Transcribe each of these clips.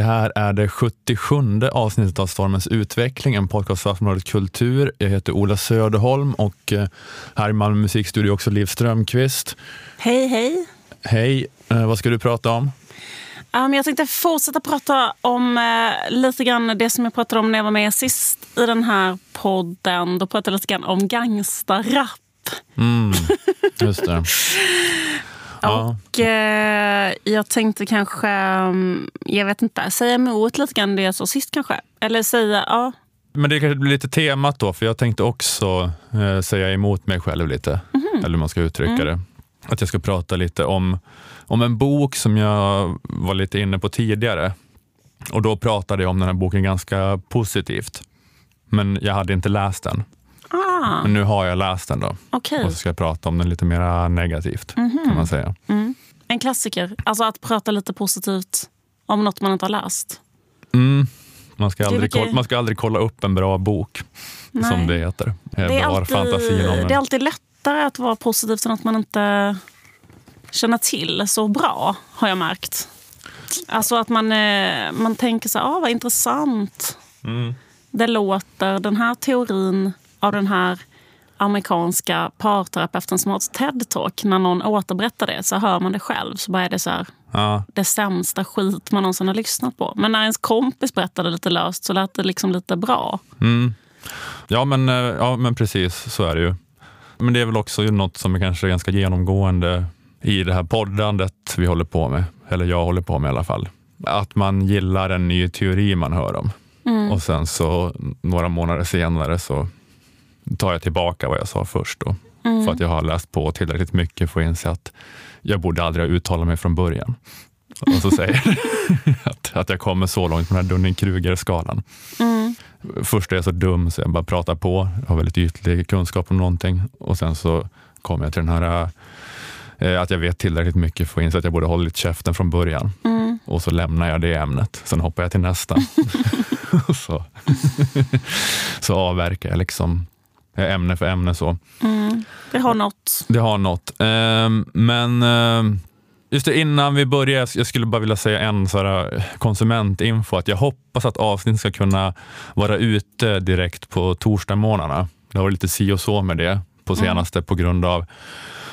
Det här är det 77 avsnittet av Stormens utveckling, en podcast för Aftonbladet Kultur. Jag heter Ola Söderholm och eh, här i Malmö musikstudio också Liv Strömqvist. Hej, hej. Hej, eh, vad ska du prata om? Um, jag tänkte fortsätta prata om uh, lite grann det som jag pratade om när jag var med sist i den här podden. Då pratade jag lite grann om gangsterrap. Mm, just det. Ja. Och eh, jag tänkte kanske, mm, jag vet inte, säga emot lite grann det jag sa sist kanske. Eller säga, ja. Men det kanske blir lite temat då, för jag tänkte också eh, säga emot mig själv lite. Mm. Eller hur man ska uttrycka mm. det. Att jag ska prata lite om, om en bok som jag var lite inne på tidigare. Och då pratade jag om den här boken ganska positivt. Men jag hade inte läst den. Ah. Men nu har jag läst den då. Okay. Och så ska jag prata om den lite mer negativt. Mm -hmm. kan man säga. Mm. En klassiker. Alltså att prata lite positivt om något man inte har läst. Mm. Man, ska aldrig kolla, man ska aldrig kolla upp en bra bok, Nej. som det heter. Det är, alltid, det är alltid lättare att vara positiv till något man inte känner till så bra, har jag märkt. Alltså att man, eh, man tänker så här, ah, vad intressant. Mm. Det låter, den här teorin av den här amerikanska parterapeuten som har ett TED-talk. När någon återberättar det så hör man det själv. Så bara är det så här, ja. det sämsta skit man någonsin har lyssnat på. Men när ens kompis berättade lite löst så lät det liksom lite bra. Mm. Ja, men, eh, ja, men precis så är det ju. Men det är väl också något som är kanske ganska genomgående i det här poddandet vi håller på med. Eller jag håller på med i alla fall. Att man gillar en ny teori man hör om. Mm. Och sen så några månader senare så tar jag tillbaka vad jag sa först. Då, mm. För att jag har läst på tillräckligt mycket för att inse att jag borde aldrig ha uttalat mig från början. Och så säger att, att jag kommer så långt på den här Dunning-Kruger-skalan. Mm. Först är jag så dum så jag bara pratar på, jag har väldigt ytlig kunskap om någonting och sen så kommer jag till den här eh, att jag vet tillräckligt mycket för att inse att jag borde hållit käften från början. Mm. Och så lämnar jag det ämnet. Sen hoppar jag till nästa. så, så avverkar jag liksom ämne för ämne. så. Mm, det har något. Det har något. Ehm, men ehm, just det, innan vi börjar, jag skulle bara vilja säga en sådär konsumentinfo. Att jag hoppas att avsnittet ska kunna vara ute direkt på torsdagsmorgnarna. Det har varit lite si och så med det på mm. senaste mm. på grund av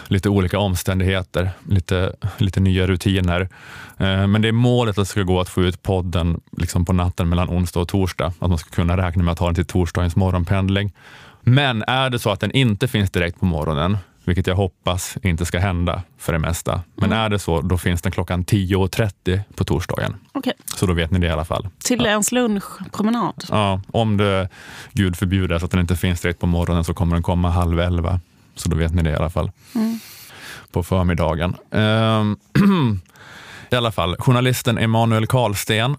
lite olika omständigheter, lite, lite nya rutiner. Ehm, men det är målet att det ska gå att få ut podden liksom på natten mellan onsdag och torsdag. Att man ska kunna räkna med att ha den till torsdagens morgonpendling. Men är det så att den inte finns direkt på morgonen, vilket jag hoppas inte ska hända för det mesta. Men mm. är det så, då finns den klockan 10.30 på torsdagen. Okay. Så då vet ni det i alla fall. Till ja. ens lunchpromenad? Ja, om det, gud förbjuder, så att den inte finns direkt på morgonen så kommer den komma halv elva. Så då vet ni det i alla fall. Mm. På förmiddagen. Um, I alla fall, journalisten Emanuel Karlsten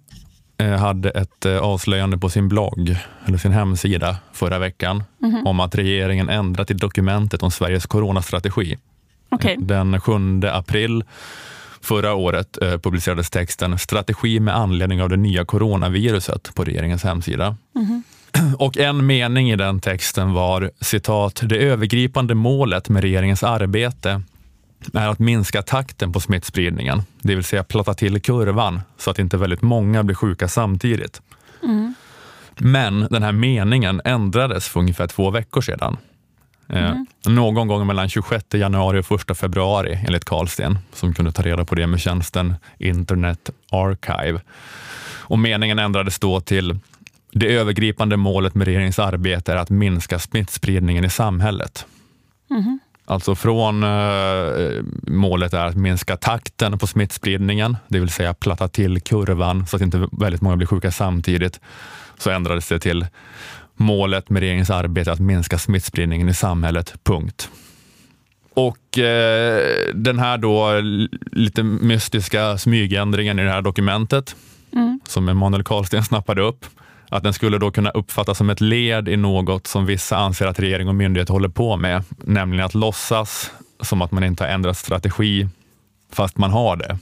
hade ett eh, avslöjande på sin blogg, eller sin hemsida, förra veckan mm -hmm. om att regeringen ändrat i dokumentet om Sveriges coronastrategi. Okay. Den 7 april förra året eh, publicerades texten Strategi med anledning av det nya coronaviruset på regeringens hemsida. Mm -hmm. Och en mening i den texten var citat, det övergripande målet med regeringens arbete är att minska takten på smittspridningen, det vill säga platta till kurvan så att inte väldigt många blir sjuka samtidigt. Mm. Men den här meningen ändrades för ungefär två veckor sedan. Eh, mm. Eh, någon gång mellan 26 januari och 1 februari enligt Karlsten, som kunde ta reda på det med tjänsten Internet Archive. Och meningen ändrades då till det övergripande målet med regeringens arbete är att minska smittspridningen i samhället. Mm. Alltså från eh, målet är att minska takten på smittspridningen, det vill säga platta till kurvan så att inte väldigt många blir sjuka samtidigt, så ändrades det till målet med regeringens arbete att minska smittspridningen i samhället, punkt. Och eh, den här då lite mystiska smygändringen i det här dokumentet, mm. som Emanuel Karlsten snappade upp, att den skulle då kunna uppfattas som ett led i något som vissa anser att regering och myndigheter håller på med, nämligen att låtsas som att man inte har ändrat strategi fast man har det.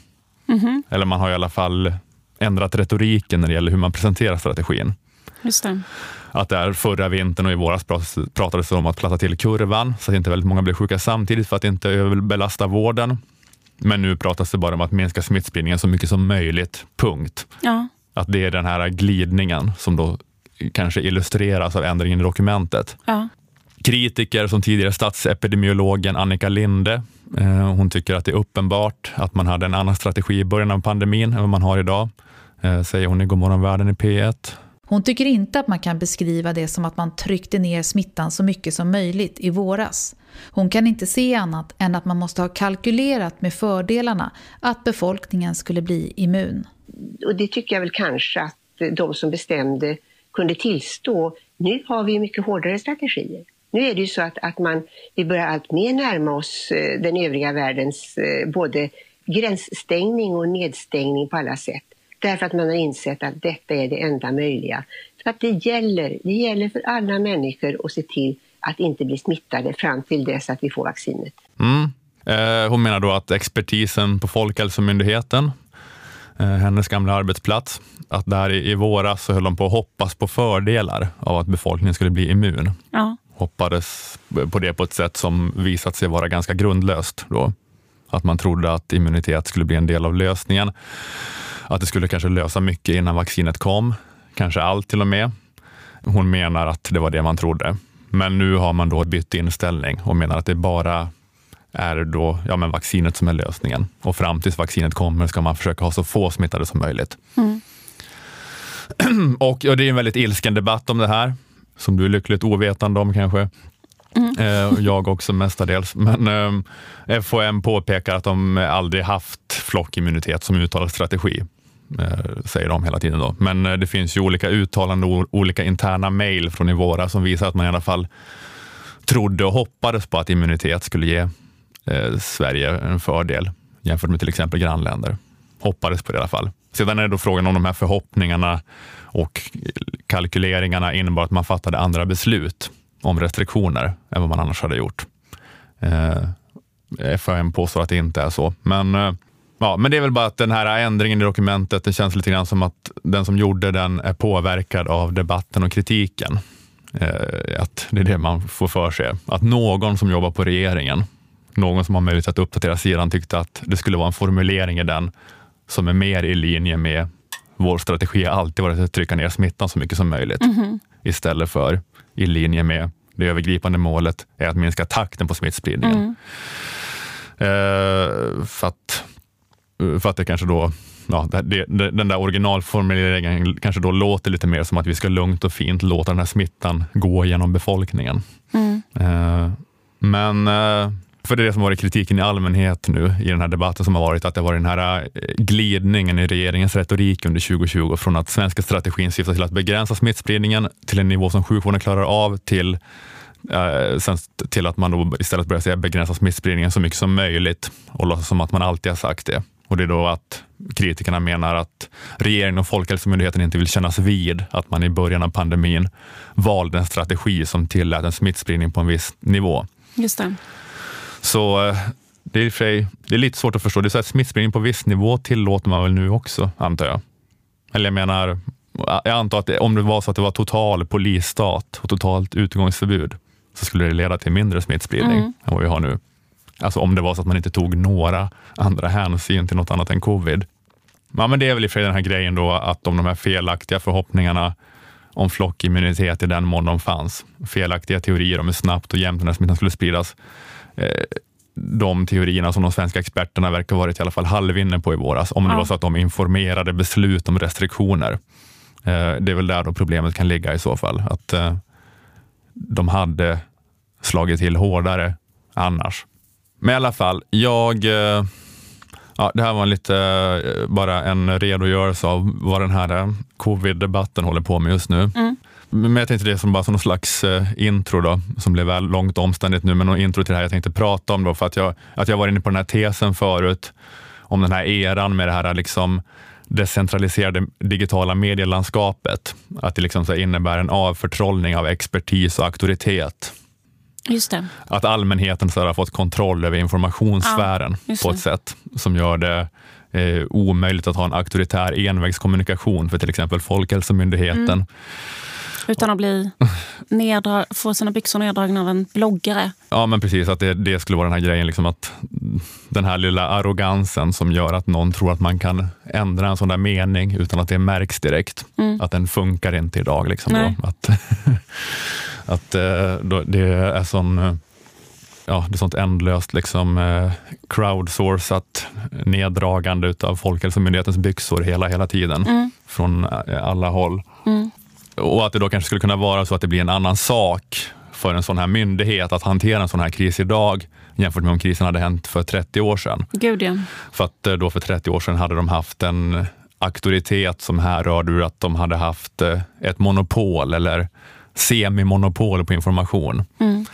Mm -hmm. Eller man har i alla fall ändrat retoriken när det gäller hur man presenterar strategin. Just det. Att där förra vintern och i våras pratades det om att platta till kurvan så att inte väldigt många blir sjuka samtidigt för att inte överbelasta vården. Men nu pratas det bara om att minska smittspridningen så mycket som möjligt, punkt. Ja. Att det är den här glidningen som då kanske illustreras av ändringen i dokumentet. Ja. Kritiker som tidigare statsepidemiologen Annika Linde, eh, hon tycker att det är uppenbart att man hade en annan strategi i början av pandemin än vad man har idag, eh, säger hon i Godmorgon världen i P1. Hon tycker inte att man kan beskriva det som att man tryckte ner smittan så mycket som möjligt i våras. Hon kan inte se annat än att man måste ha kalkylerat med fördelarna att befolkningen skulle bli immun. Och det tycker jag väl kanske att de som bestämde kunde tillstå. Nu har vi mycket hårdare strategier. Nu är det ju så att, att man, vi börjar allt mer närma oss eh, den övriga världens eh, både gränsstängning och nedstängning på alla sätt. Därför att man har insett att detta är det enda möjliga. För att det gäller, det gäller för alla människor att se till att inte bli smittade fram till dess att vi får vaccinet. Mm. Eh, hon menar då att expertisen på Folkhälsomyndigheten, hennes gamla arbetsplats, att där i, i våras så höll de på att hoppas på fördelar av att befolkningen skulle bli immun. Ja. Hoppades på det på ett sätt som visat sig vara ganska grundlöst. Då. Att man trodde att immunitet skulle bli en del av lösningen. Att det skulle kanske lösa mycket innan vaccinet kom, kanske allt till och med. Hon menar att det var det man trodde. Men nu har man då bytt inställning och menar att det bara är då, ja, men vaccinet som är lösningen. Och fram tills vaccinet kommer ska man försöka ha så få smittade som möjligt. Mm. och, och, Det är en väldigt ilsken debatt om det här, som du är lyckligt ovetande om kanske. Mm. Eh, jag också mestadels. Men eh, FHM påpekar att de aldrig haft flockimmunitet som uttalad strategi. Eh, säger de hela tiden. Då. Men eh, det finns ju olika uttalanden och olika interna mejl från i våras som visar att man i alla fall trodde och hoppades på att immunitet skulle ge eh, Sverige en fördel jämfört med till exempel grannländer. Hoppades på det i alla fall. Sedan är det då frågan om de här förhoppningarna och kalkyleringarna innebar att man fattade andra beslut om restriktioner än vad man annars hade gjort. Eh, FAM påstår att det inte är så, men eh, Ja, men det är väl bara att den här ändringen i dokumentet, det känns lite grann som att den som gjorde den är påverkad av debatten och kritiken. Eh, att det är det man får för sig. Att någon som jobbar på regeringen, någon som har möjlighet att uppdatera sidan tyckte att det skulle vara en formulering i den som är mer i linje med vår strategi har alltid varit att trycka ner smittan så mycket som möjligt. Mm. Istället för i linje med det övergripande målet är att minska takten på smittspridningen. Mm. Eh, för att för att det kanske då, ja, det, det, den där originalformuleringen kanske då låter lite mer som att vi ska lugnt och fint låta den här smittan gå genom befolkningen. Mm. Eh, men eh, för det är det som varit kritiken i allmänhet nu i den här debatten som har varit, att det var den här eh, glidningen i regeringens retorik under 2020 från att svenska strategin syftar till att begränsa smittspridningen till en nivå som sjukvården klarar av till Eh, sen till att man då istället börjar säga begränsa smittspridningen så mycket som möjligt och låtsas som att man alltid har sagt det. Och det är då att kritikerna menar att regeringen och Folkhälsomyndigheten inte vill kännas vid att man i början av pandemin valde en strategi som tillät en smittspridning på en viss nivå. Just det. Så eh, det är, för det är lite svårt att förstå. Det är så att smittspridning på viss nivå tillåter man väl nu också, antar jag. Eller jag menar, jag antar att det, om det var så att det var total polisstat och totalt utgångsförbud så skulle det leda till mindre smittspridning mm. än vad vi har nu. Alltså om det var så att man inte tog några andra hänsyn till något annat än covid. Ja, men det är väl i och för sig den här grejen då att om de här felaktiga förhoppningarna om flockimmunitet i den mån de fanns, felaktiga teorier om hur snabbt och jämnt den här smittan skulle spridas. Eh, de teorierna som de svenska experterna verkar varit i alla fall halvinne på i våras, om det ja. var så att de informerade beslut om restriktioner. Eh, det är väl där då problemet kan ligga i så fall, att eh, de hade slagit till hårdare annars. Men i alla fall, jag... Ja, det här var lite bara en redogörelse av vad den här covid-debatten håller på med just nu. Mm. Men jag tänkte det som bara som någon slags intro då, som blev väl långt omständigt nu, men någon intro till det här jag tänkte prata om då, för att jag, att jag var inne på den här tesen förut, om den här eran med det här liksom decentraliserade digitala medielandskapet. Att det liksom så innebär en avförtrollning av expertis och auktoritet. Just det. Att allmänheten så har fått kontroll över informationssfären ja, på ett sätt som gör det eh, omöjligt att ha en auktoritär envägskommunikation för till exempel Folkhälsomyndigheten. Mm. Utan att bli få sina byxor neddragna av en bloggare. Ja, men precis. Att det, det skulle vara den här grejen, liksom att den här lilla arrogansen som gör att någon tror att man kan ändra en sån där mening utan att det märks direkt. Mm. Att den funkar inte idag. Liksom, Att, att eh, då, det är sån ja, det är sånt ändlöst liksom, eh, crowdsourcat neddragande av Folkhälsomyndighetens byxor hela, hela tiden mm. från eh, alla håll. Mm. Och att det då kanske skulle kunna vara så att det blir en annan sak för en sån här myndighet att hantera en sån här kris idag jämfört med om krisen hade hänt för 30 år sedan. Gud, ja. För att eh, då för 30 år sedan hade de haft en auktoritet som härrörde ur att de hade haft eh, ett monopol eller semimonopol på information. Mm.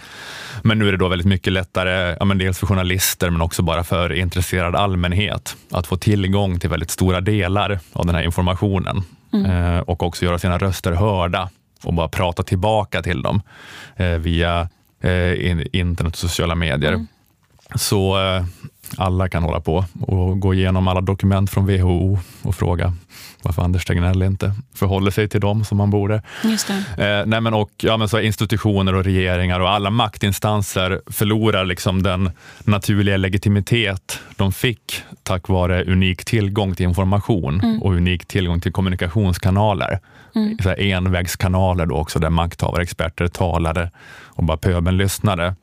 Men nu är det då väldigt mycket lättare, ja, men dels för journalister men också bara för intresserad allmänhet att få tillgång till väldigt stora delar av den här informationen mm. eh, och också göra sina röster hörda och bara prata tillbaka till dem eh, via eh, internet och sociala medier. Mm. Så alla kan hålla på och gå igenom alla dokument från WHO och fråga varför Anders Tegnell inte förhåller sig till dem som man borde. Just eh, nej men och, ja, men så institutioner och regeringar och alla maktinstanser förlorar liksom den naturliga legitimitet de fick tack vare unik tillgång till information mm. och unik tillgång till kommunikationskanaler. Mm. Så envägskanaler då också där makthavare, experter talade och bara pöbeln lyssnade.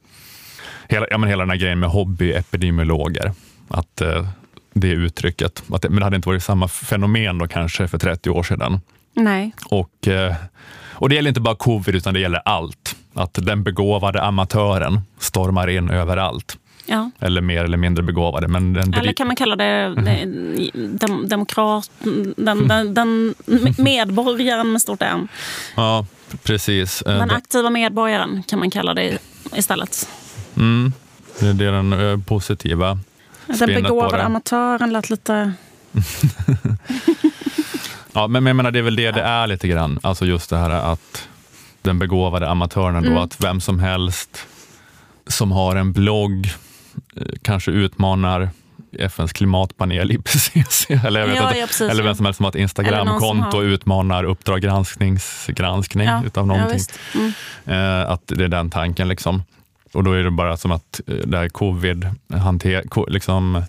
Hela, ja, men hela den här grejen med hobbyepidemiologer. Att eh, det uttrycket. Att det, men det hade inte varit samma fenomen då kanske för 30 år sedan. Nej. Och, eh, och det gäller inte bara covid, utan det gäller allt. Att den begåvade amatören stormar in överallt. Ja. Eller mer eller mindre begåvade. Men den, eller kan man kalla det mm. dem, demokrat, den, den, den medborgaren med stort M. Ja, precis. Eh, den aktiva medborgaren kan man kalla det istället. Mm. Det är den eh, positiva den begåvade amatören lät lite... ja, men jag menar, det är väl det det är lite grann. Alltså just det här att den begåvade amatören då, mm. att vem som helst som har en blogg eh, kanske utmanar FNs klimatpanel IPCC, eller, jag vet ja, inte, ja, precis, eller vem som helst som har ett Instagramkonto och utmanar Uppdrag granskningsgranskning ja, utav någonting. Mm. Eh, att det är den tanken. liksom. Och då är det bara som att eh, det här covid, liksom,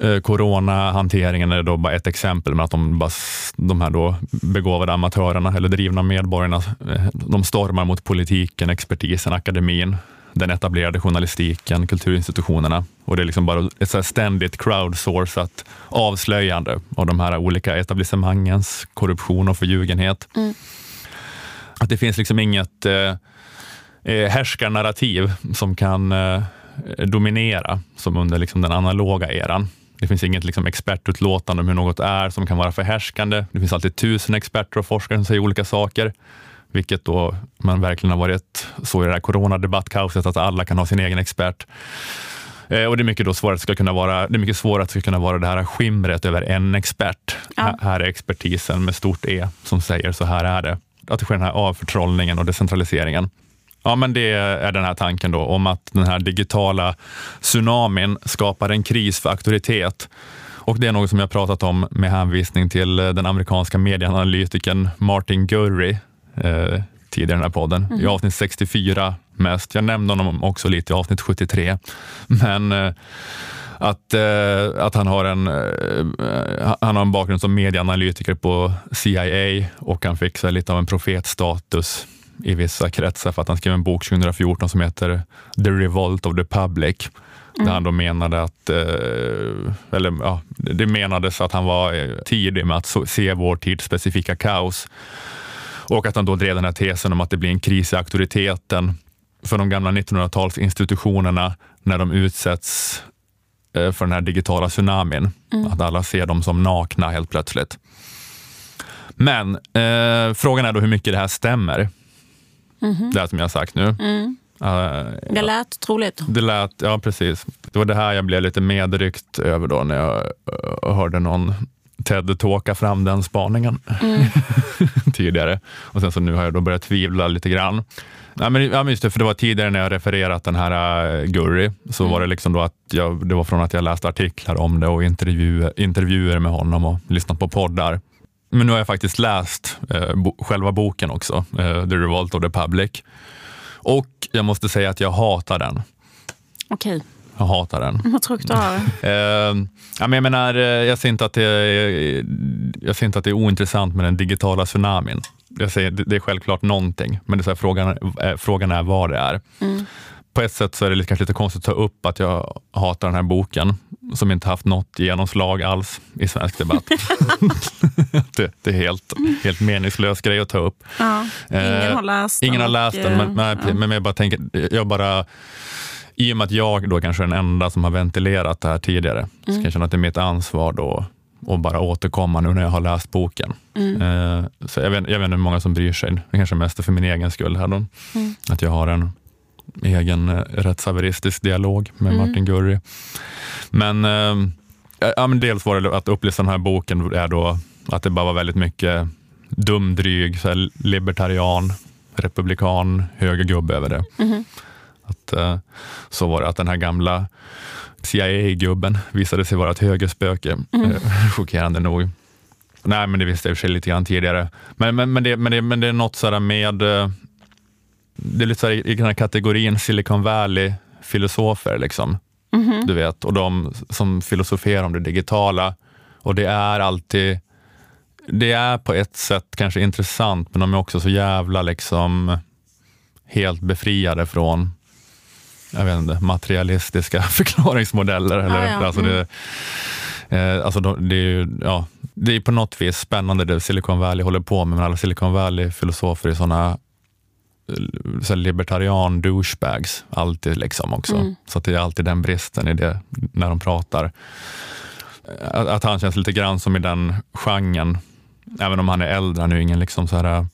eh, coronahanteringen är då bara ett exempel, men att de, bara, de här då begåvade amatörerna eller drivna medborgarna, eh, de stormar mot politiken, expertisen, akademin, den etablerade journalistiken, kulturinstitutionerna. Och det är liksom bara ett så ständigt crowdsourcat avslöjande av de här olika etablissemangens korruption och förljugenhet. Mm. Att det finns liksom inget eh, eh, härskarnarrativ som kan eh, dominera, som under liksom, den analoga eran. Det finns inget liksom, expertutlåtande om hur något är som kan vara förhärskande. Det finns alltid tusen experter och forskare som säger olika saker, vilket då man verkligen har varit så i det här coronadebattkaoset, att alla kan ha sin egen expert. Eh, och det är mycket då svårare att ska kunna vara, det är mycket svårare att det ska kunna vara det här skimret över en expert. Ja. Här är expertisen med stort E som säger så här är det. Att det sker den här avförtrollningen och decentraliseringen. Ja, men det är den här tanken då om att den här digitala tsunamin skapar en kris för auktoritet. Och det är något som jag pratat om med hänvisning till den amerikanska medieanalytikern Martin Gurry eh, tidigare i den här podden, mm. i avsnitt 64 mest. Jag nämnde honom också lite i avsnitt 73. Men eh, att, eh, att han, har en, eh, han har en bakgrund som medieanalytiker på CIA och han fick så lite av en profetstatus i vissa kretsar för att han skrev en bok 2014 som heter The Revolt of the Public. Mm. Där han då menade att, eh, eller ja, det menades att han var eh, tidig med att se vår tids specifika kaos. Och att han då drev den här tesen om att det blir en kris i auktoriteten för de gamla 1900-talsinstitutionerna när de utsätts eh, för den här digitala tsunamin. Mm. Att alla ser dem som nakna helt plötsligt. Men eh, frågan är då hur mycket det här stämmer. Mm-hmm. Det som jag har sagt nu. Mm. Uh, det lät troligt. Det lät, ja precis. Det var det här jag blev lite medryckt över då när jag uh, hörde någon TED-talka fram den spaningen mm. tidigare. Och sen så nu har jag då börjat tvivla lite grann. Nej, men, ja, just det, för det var tidigare när jag refererat den här uh, Gurry, så mm. var det liksom då att jag, det var från att jag läste artiklar om det och intervjuer, intervjuer med honom och lyssnat på poddar. Men nu har jag faktiskt läst eh, bo, själva boken också, eh, The Revolt of the Public. Och jag måste säga att jag hatar den. Okej. Okay. Jag hatar den. Vad tråkigt att höra. eh, jag, menar, eh, jag, ser inte att det är, jag ser inte att det är ointressant med den digitala tsunamin. Jag säger, det är självklart någonting, men det är här, frågan, eh, frågan är vad det är. Mm på ett sätt så är det kanske lite konstigt att ta upp att jag hatar den här boken som inte haft något genomslag alls i svensk debatt. det, det, är helt, helt meningslös grej att ta upp. Ja, ingen eh, har läst den. Ingen har läst den, men, men, ja. men jag bara tänker, jag bara i och med att jag då kanske är den enda som har ventilerat det här tidigare, mm. så kan jag känna att det är mitt ansvar då att bara återkomma nu när jag har läst boken. Mm. Eh, så jag vet, jag vet inte hur många som bryr sig. Det kanske mest är för min egen skull. Här då. Mm. Att jag har en egen eh, rättshaveristisk dialog med mm. Martin Gurri. Men, eh, ja, men dels var det att uppläsa den här boken är då att det bara var väldigt mycket dum, dryg, så libertarian, republikan, högergubbe över det. Mm. Att, eh, så var det att den här gamla CIA-gubben visade sig vara ett högerspöke, mm. Eh, chockerande nog. Nej, men det visste jag i och för sig lite grann tidigare. Men, men, men, det, men, det, men det är något så med det är lite så här, i den här kategorin Silicon Valley-filosofer. Liksom. Mm -hmm. Du vet, och de som filosoferar om det digitala. Och det är alltid, det är på ett sätt kanske intressant, men de är också så jävla liksom helt befriade från jag vet inte, materialistiska förklaringsmodeller. Eller, ah, ja. alltså det, mm. eh, alltså det, är ju, ja, det är på något vis spännande det Silicon Valley håller på med, men alla Silicon Valley-filosofer är sådana så libertarian douchebags, alltid liksom också. Mm. Så det är alltid den bristen i det när de pratar. Att, att, han känns lite grann som i den genren, även om han är äldre, han är ju ingen liksom så här,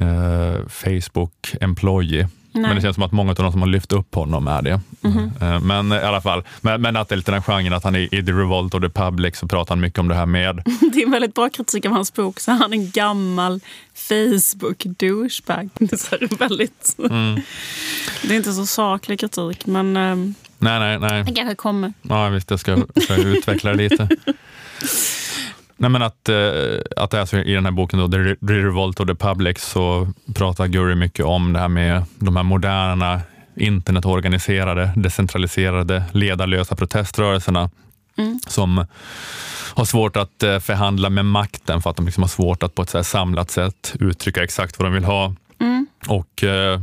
uh, Facebook-employee. Nej. Men det känns som att många av de som har lyft upp honom är det. Mm -hmm. Men i alla fall, men, men, att det är lite den genren att han är i The Revolt of the Public så pratar han mycket om det här med... Det är en väldigt bra kritik av hans bok. Så han är en gammal Facebook-douchebag. Det är väldigt... Mm. Det är inte så saklig kritik, men... Ehm, nej, nej, nej. Det kanske kommer. Ja, visst. Jag ska, ska utveckla det lite. Nej, men att, eh, att alltså i den här boken, då, The Revolt of the Public, så pratar Gurry mycket om det här med de här moderna internetorganiserade, decentraliserade, ledarlösa proteströrelserna mm. som har svårt att eh, förhandla med makten för att de liksom har svårt att på ett så samlat sätt uttrycka exakt vad de vill ha. Mm. Och eh,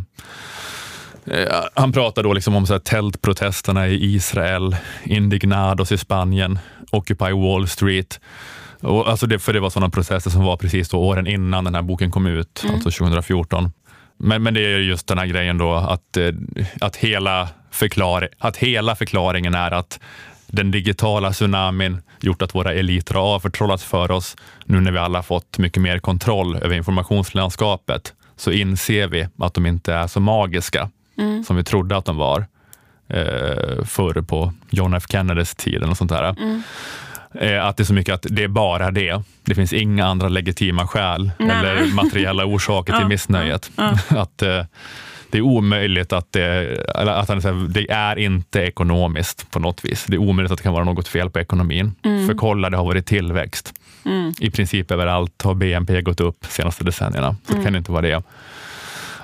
eh, han pratar då liksom om så här tältprotesterna i Israel, Indignados i Spanien, Occupy Wall Street och alltså det, för det var sådana processer som var precis då åren innan den här boken kom ut, mm. alltså 2014. Men, men det är just den här grejen då att, eh, att, hela förklar, att hela förklaringen är att den digitala tsunamin gjort att våra eliter har avförtrollats för oss. Nu när vi alla fått mycket mer kontroll över informationslandskapet så inser vi att de inte är så magiska mm. som vi trodde att de var eh, förr på John F Kennedys tid och sånt där. Mm. Eh, att det är så mycket att det är bara det. Det finns inga andra legitima skäl nej, eller nej. materiella orsaker till missnöjet. Att eh, det är omöjligt att det, att han säger, det är inte ekonomiskt på något vis. Det är omöjligt att det kan vara något fel på ekonomin. Mm. För kolla, det har varit tillväxt. Mm. I princip överallt har BNP gått upp de senaste decennierna. Så mm. det kan inte vara det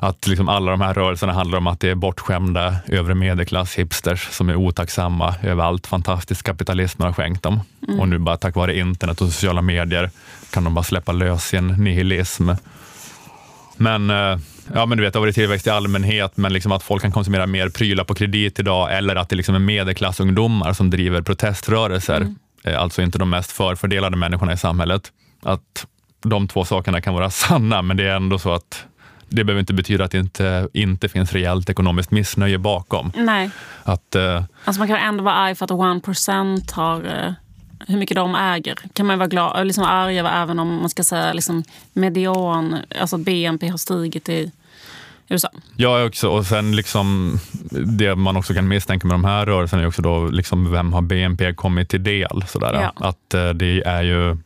att liksom alla de här rörelserna handlar om att det är bortskämda övre medelklass hipsters som är otacksamma över allt fantastiskt kapitalismen har skänkt dem. Mm. Och nu bara tack vare internet och sociala medier kan de bara släppa lös sin nihilism. Men eh, ja, men du vet, det har varit tillväxt i allmänhet, men liksom att folk kan konsumera mer prylar på kredit idag eller att det liksom är medelklassungdomar som driver proteströrelser. Mm. Alltså inte de mest förfördelade människorna i samhället. Att de två sakerna kan vara sanna, men det är ändå så att det behöver inte betyda att det inte, inte finns rejält ekonomiskt missnöje bakom. Nej. Att, eh, alltså man kan ändå vara arg för att 1% har eh, hur mycket de äger. kan man vara glad, liksom arg över även om man ska säga liksom median, alltså BNP har stigit i USA. Ja, också. Och sen liksom, det man också kan misstänka med de här rörelserna är också då, liksom, vem har BNP kommit till del? Sådär. Ja. Att eh, det är ju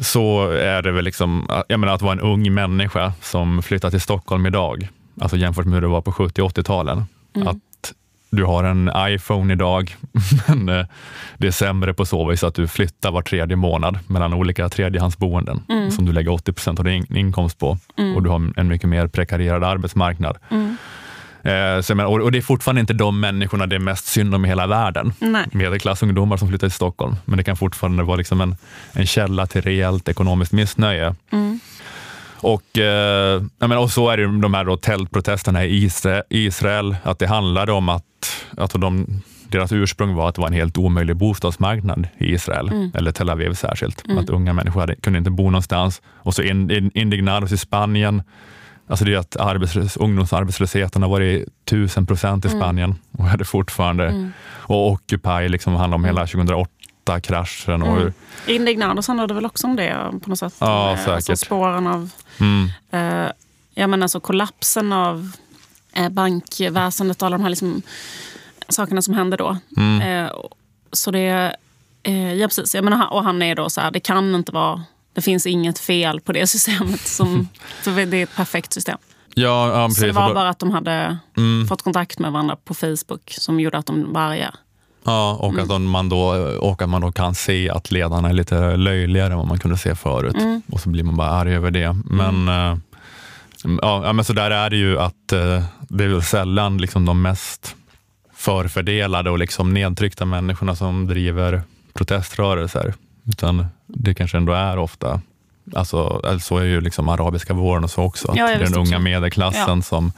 så är det väl liksom, jag menar att vara en ung människa som flyttar till Stockholm idag, alltså jämfört med hur det var på 70 och 80-talen. Mm. Att du har en iPhone idag, men eh, det är sämre på så vis att du flyttar var tredje månad mellan olika tredjehandsboenden mm. som du lägger 80 procent av din inkomst på mm. och du har en mycket mer prekarierad arbetsmarknad. Mm. Eh, och det är fortfarande inte de människorna det är mest synd om i hela världen. Nej. Medelklassungdomar som flyttar till Stockholm. Men det kan fortfarande vara liksom en, en källa till rejält ekonomiskt missnöje. Mm. Och, eh, menar, och så är det de här då tältprotesterna i Israel, att det handlade om att, att de, deras ursprung var att det var en helt omöjlig bostadsmarknad i Israel, mm. eller Tel Aviv särskilt. Mm. Att unga människor hade, kunde inte bo någonstans. Och så in, Indignados i Spanien, Alltså det är att arbetslös, ungdomsarbetslösheten har varit tusen procent i mm. Spanien mm. och är det fortfarande. Mm. Och Occupy liksom handlar om hela 2008-kraschen. Mm. mm. Indignados handlade väl också om det på något sätt? Ja, alltså säkert. Alltså spåren av mm. eh, ja, men alltså kollapsen av eh, bankväsendet och alla de här liksom, sakerna som hände då. Mm. Eh, så det, eh, ja precis. Jag menar, och han är då så här, det kan inte vara det finns inget fel på det systemet. Som, så det är ett perfekt system. Ja, ja, så det var bara att de hade mm. fått kontakt med varandra på Facebook som gjorde att de var arga. Ja, och, mm. att man då, och att man då kan se att ledarna är lite löjligare än vad man kunde se förut. Mm. Och så blir man bara arg över det. Men, mm. äh, ja, men så där är det ju att äh, det är sällan liksom de mest förfördelade och liksom nedtryckta människorna som driver proteströrelser. Utan det kanske ändå är ofta, alltså, så är ju liksom arabiska våren och så också, att ja, det är den unga medelklassen ja. som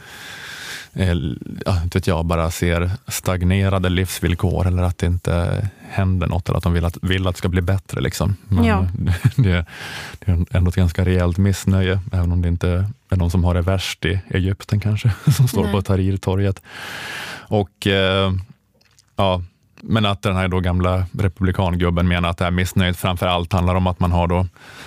ja, inte vet jag, bara ser stagnerade livsvillkor eller att det inte händer något eller att de vill att, vill att det ska bli bättre. Liksom. Men ja. det, det, är ändå ett ganska rejält missnöje, även om det inte är de som har det värst i Egypten kanske, som står Nej. på Tahrirtorget. Och eh, ja, men att den här då gamla republikangubben menar att det här missnöjet framför allt handlar om att man har då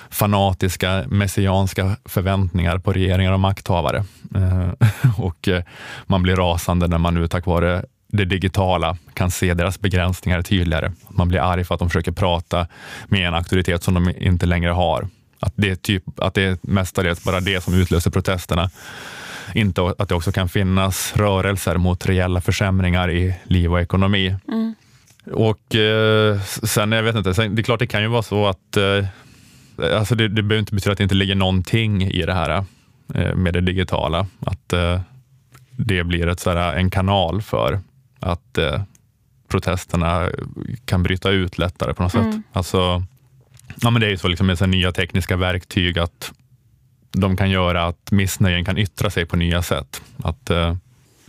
fanatiska messianska förväntningar på regeringar och makthavare. Eh, och eh, man blir rasande när man nu tack vare det digitala kan se deras begränsningar tydligare. Man blir arg för att de försöker prata med en auktoritet som de inte längre har. Att det är, typ, att det är mestadels bara det som utlöser protesterna. Inte att det också kan finnas rörelser mot reella försämringar i liv och ekonomi. Mm. Och eh, sen, jag vet inte, sen, det är klart det kan ju vara så att eh, alltså det, det behöver inte betyda att det inte ligger någonting i det här eh, med det digitala. Att eh, det blir ett, sådär, en kanal för att eh, protesterna kan bryta ut lättare på något mm. sätt. Alltså, ja, men det är ju så liksom med så nya tekniska verktyg att de kan göra att missnöjen kan yttra sig på nya sätt. Att eh,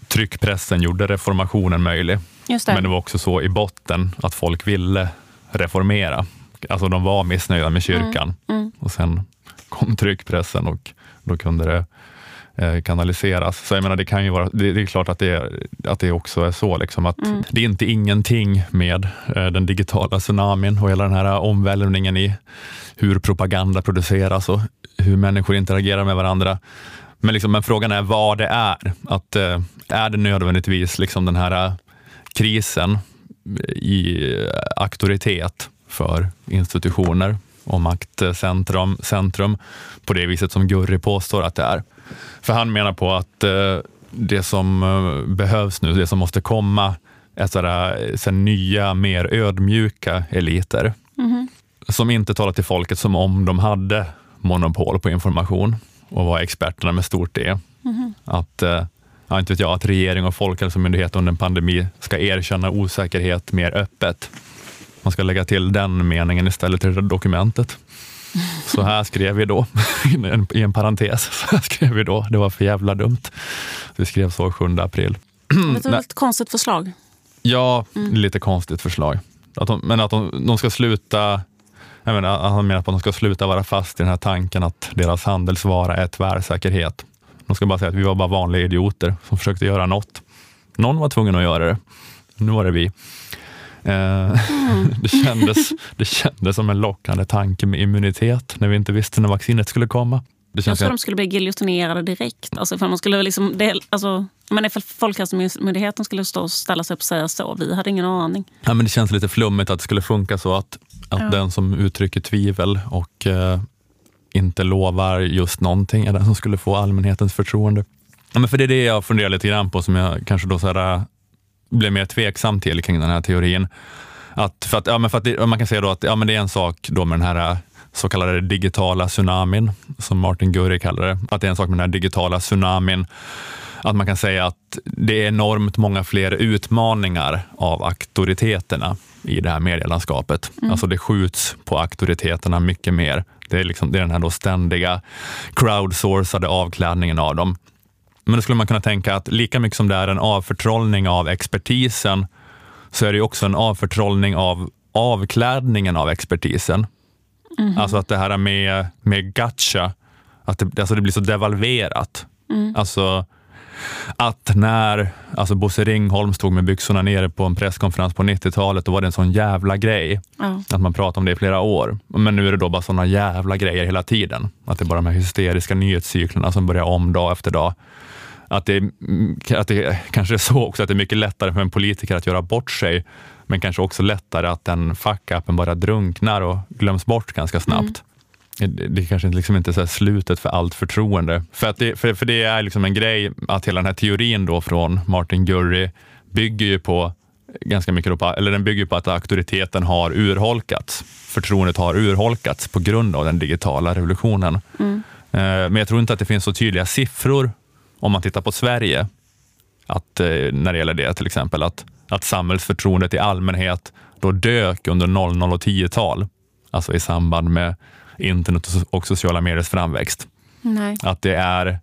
tryckpressen gjorde reformationen möjlig det. Men det var också så i botten att folk ville reformera. Alltså de var missnöjda med kyrkan mm. Mm. och sen kom tryckpressen och då kunde det eh, kanaliseras. Så jag menar, det kan ju vara, det, det är klart att det, att det också är så. Liksom, att mm. Det är inte ingenting med eh, den digitala tsunamin och hela den här omvälvningen i hur propaganda produceras och hur människor interagerar med varandra. Men, liksom, men frågan är vad det är. Att, eh, är det nödvändigtvis liksom den här krisen i auktoritet för institutioner och maktcentrum centrum, på det viset som Gurri påstår att det är. För han menar på att eh, det som eh, behövs nu, det som måste komma, är sådär, så nya, mer ödmjuka eliter. Mm. Som inte talar till folket som om de hade monopol på information och var experterna med stort E. Mm. Att eh, ja, inte vet jag, att regering och folkhälsomyndighet under en pandemi ska erkänna osäkerhet mer öppet. Man ska lägga till den meningen istället till dokumentet. Så här skrev vi då, i en parentes. Så här skrev vi då, det var för jävla dumt. Vi skrev så 7 april. Det är ett konstigt förslag. Ja, mm. lite konstigt förslag. Att de, men att de, de ska sluta jag menar, han menar att de ska sluta vara fast i den här tanken att deras handelsvara är tvärsäkerhet. De ska bara säga att vi var bara vanliga idioter som försökte göra något. Någon var tvungen att göra det. Nu var det vi. Mm. det, kändes, det kändes som en lockande tanke med immunitet när vi inte visste när vaccinet skulle komma. Det känns jag tror att... de skulle bli giljotinerade direkt. Alltså för man skulle liksom, det, alltså, men ifall Folkhälsomyndigheten skulle stå och ställa sig upp och säga så, vi hade ingen aning. Ja, men det känns lite flummigt att det skulle funka så att, att ja. den som uttrycker tvivel och eh, inte lovar just någonting är den som skulle få allmänhetens förtroende. Ja, men för det är det jag funderar lite grann på som jag kanske då så här, blev mer tveksam till kring den här teorin. Att, för att, ja, men för att det, man kan säga då att ja, men det är en sak då med den här så kallade digitala tsunamin, som Martin Gurri kallar det. Att det är en sak med den här digitala tsunamin att man kan säga att det är enormt många fler utmaningar av auktoriteterna i det här medielandskapet. Mm. Alltså det skjuts på auktoriteterna mycket mer. Det är, liksom, det är den här då ständiga crowdsourcade avklädningen av dem. Men då skulle man kunna tänka att lika mycket som det är en avförtrollning av expertisen, så är det också en avförtrollning av avklädningen av expertisen. Mm. Alltså att det här med, med gacha, att det, alltså det blir så devalverat. Mm. Alltså att när alltså Bosse Ringholm stod med byxorna nere på en presskonferens på 90-talet, då var det en sån jävla grej. Ja. Att man pratade om det i flera år. Men nu är det då bara såna jävla grejer hela tiden. Att det är bara de här hysteriska nyhetscyklerna som börjar om dag efter dag. Att det, att det kanske är så också att det är mycket lättare för en politiker att göra bort sig, men kanske också lättare att den fuck-upen bara drunknar och glöms bort ganska snabbt. Mm det kanske liksom inte är slutet för allt förtroende. För, att det, för, för det är liksom en grej att hela den här teorin då från Martin Gurry bygger ju på ganska mycket på, eller den bygger på att auktoriteten har urholkats. Förtroendet har urholkats på grund av den digitala revolutionen. Mm. Eh, men jag tror inte att det finns så tydliga siffror om man tittar på Sverige, att, eh, när det gäller det till exempel, att, att samhällsförtroendet i allmänhet då dök under 00 och 10-tal, alltså i samband med internet och sociala mediers framväxt. Nej. Att det är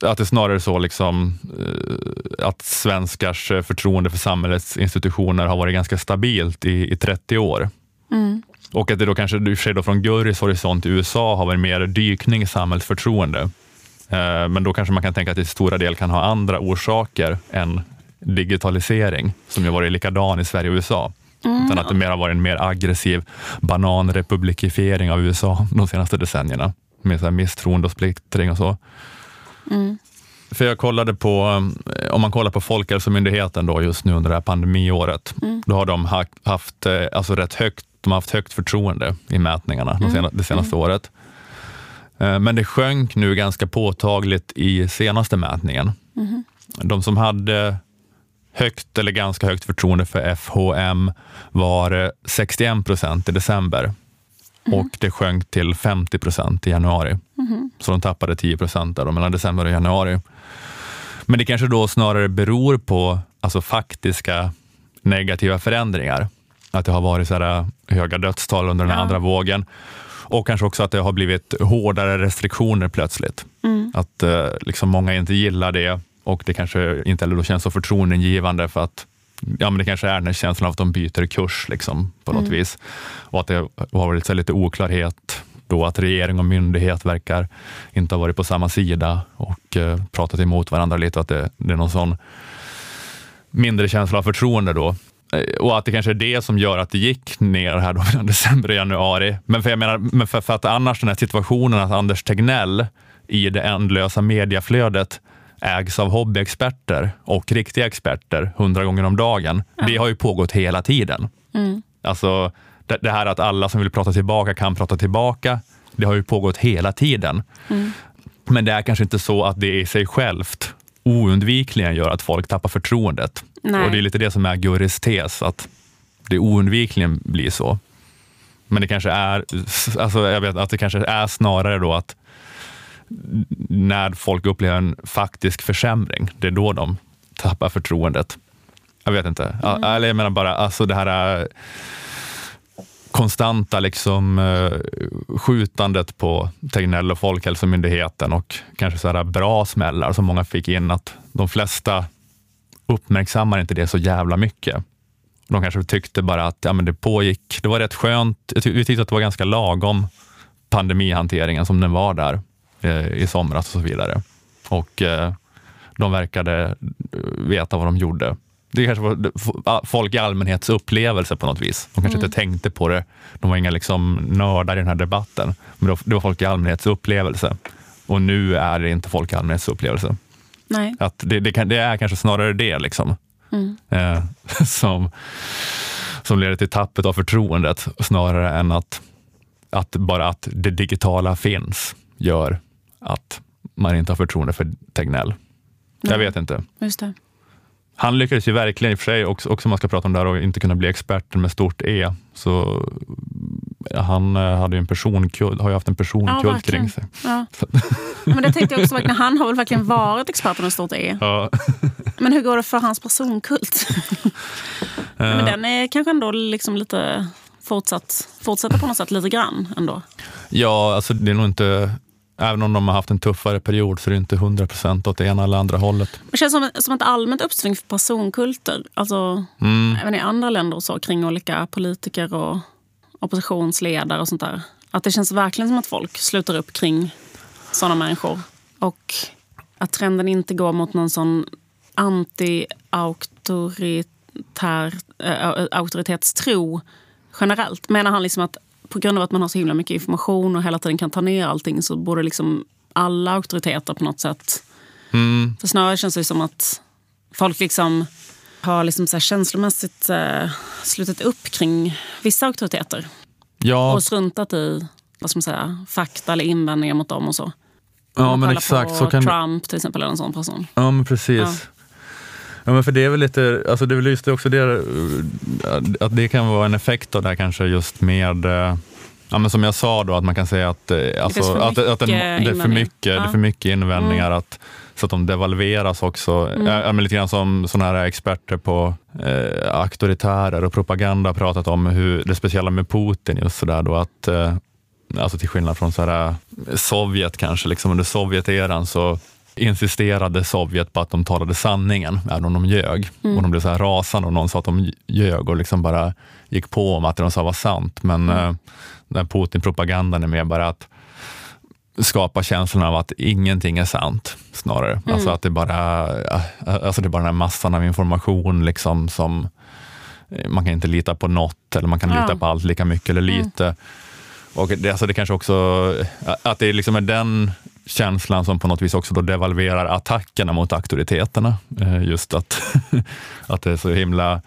att det snarare är så liksom, eh, att svenskars förtroende för samhällets institutioner har varit ganska stabilt i, i 30 år. Mm. Och att det då kanske i och för sig då från Gurris horisont i USA har varit mer dykning i samhällsförtroende. Eh, men då kanske man kan tänka att det i stora del kan ha andra orsaker än digitalisering, som ju varit likadan i Sverige och USA. Mm. Utan att det mer har varit en mer aggressiv bananrepublikifiering av USA de senaste decennierna. Med så här misstroende och splittring och så. Mm. För jag kollade på, eh, om man kollar på Folkhälsomyndigheten då just nu under det här pandemiåret, mm. då har de haft eh, alltså rätt högt, de har haft högt förtroende i mätningarna mm. de det senaste mm. året. Eh, men det sjönk nu ganska påtagligt i senaste mätningen. Mm. De som hade högt eller ganska högt förtroende för FHM var 61 procent i december mm. och det sjönk till 50 procent i januari. Mm. Så de tappade 10 procent mellan december och januari. Men det kanske då snarare beror på alltså, faktiska negativa förändringar. Att det har varit så här höga dödstal under den ja. andra vågen och kanske också att det har blivit hårdare restriktioner plötsligt. Mm. Att eh, liksom många inte gillar det och det kanske inte heller då känns så förtroendeingivande för att ja, men det kanske är den här känslan av att de byter kurs liksom, på något mm. vis. Och att det har varit så lite oklarhet då att regering och myndighet verkar inte ha varit på samma sida och eh, pratat emot varandra lite. Att det, det är någon sån mindre känsla av förtroende då. Eh, och att det kanske är det som gör att det gick ner här då mellan december och januari. Men för, jag menar, men för, för att annars den här situationen att Anders Tegnell i det ändlösa mediaflödet ägs av hobbyexperter och riktiga experter hundra gånger om dagen. Ja. Det har ju pågått hela tiden. Mm. Alltså, det, det, här att alla som vill prata tillbaka kan prata tillbaka, det har ju pågått hela tiden. Mm. Men det är kanske inte så att det i sig självt oundvikligen gör att folk tappar förtroendet. Nej. Och Det är lite det som är Gurris tes, att det oundvikligen blir så. Men det kanske är, alltså jag vet att det kanske är snarare då att när folk upplever en faktisk försämring, det är då de tappar förtroendet. Jag vet inte. Mm. Eller jag menar bara, alltså det här äh, konstanta liksom, äh, skjutandet på Tegnell och Folkhälsomyndigheten och kanske så här bra smällar som många fick in, att de flesta uppmärksammar inte det så jävla mycket. De kanske tyckte bara att ja, men det pågick, det var rätt skönt. Vi tyckte att det var ganska lagom pandemihanteringen som den var där. Eh, i somras och så vidare. Och eh, de verkade eh, veta vad de gjorde. Det kanske var folk i allmänhets upplevelse på något vis. De kanske mm. inte tänkte på det. De var inga liksom nördar i den här debatten. Men det var folk i allmänhets upplevelse. Och nu är det inte folk i allmänhets upplevelse. Nej. Att det, det, kan, det är kanske snarare det liksom. Mm. Eh, som, som leder till tappet av förtroendet snarare än att, att bara att det digitala finns gör att man inte har förtroende för Tegnell. Jag vet inte. Just det. han lyckades ju verkligen, i och för sig, också, också om man ska prata om det här och inte kunna bli experten med stort E, så han eh, hade ju en personkult, har ju haft en personkult ja, kring sig. Ja. Men det tänkte jag också, verkligen, han har väl verkligen varit experten med stort E. Ja. Men hur går det för hans personkult? Men den är kanske ändå liksom lite fortsatt, fortsätter på något sätt lite grann ändå? Ja, alltså det är nog inte Även om de har haft en tuffare period så är det inte 100 procent åt det ena eller andra hållet. Det känns som, som ett allmänt uppsving för personkulter. Alltså, mm. Även i andra länder och så, kring olika politiker och oppositionsledare och sånt där. Att det känns verkligen som att folk sluter upp kring sådana människor. Och att trenden inte går mot någon sån anti-auktoritär äh, auktoritetstro generellt. Menar han liksom att på grund av att man har så himla mycket information och hela tiden kan ta ner allting så borde liksom alla auktoriteter på något sätt... Mm. För snarare känns det som att folk liksom har liksom så känslomässigt eh, slutit upp kring vissa auktoriteter. Ja. Och struntat i vad ska man säga, fakta eller invändningar mot dem och så. Ja, men exakt. Så kan Trump till exempel, eller en sån person. Ja, men precis. Ja. Ja, men för det är väl lite, alltså det är väl just också det, att det kan vara en effekt av det här kanske just med eh, Ja, men som jag sa då, att man kan säga att, eh, alltså, att, att den, det, är för mycket, ja. det är för mycket invändningar. Mm. Att, så att de devalveras också. Mm. Ja, lite grann som sådana här experter på eh, auktoritärer och propaganda pratat om hur det speciella med Putin, just sådär då att eh, Alltså till skillnad från så här, Sovjet kanske, liksom under Sovjeteran så insisterade Sovjet på att de talade sanningen, även om de ljög. Mm. Och de blev så här rasande om någon sa att de ljög och liksom bara gick på om att det de sa var sant. Men mm. eh, den Putin-propagandan är mer bara att skapa känslan av att ingenting är sant, snarare. Mm. Alltså att det bara, alltså det är bara den här massan av information liksom som eh, man kan inte lita på något eller man kan ja. lita på allt lika mycket eller mm. lite. Mm. Och det, alltså det kanske också, att det liksom är den känslan som på något vis också då devalverar attackerna mot auktoriteterna. Eh, just att, att det är så himla...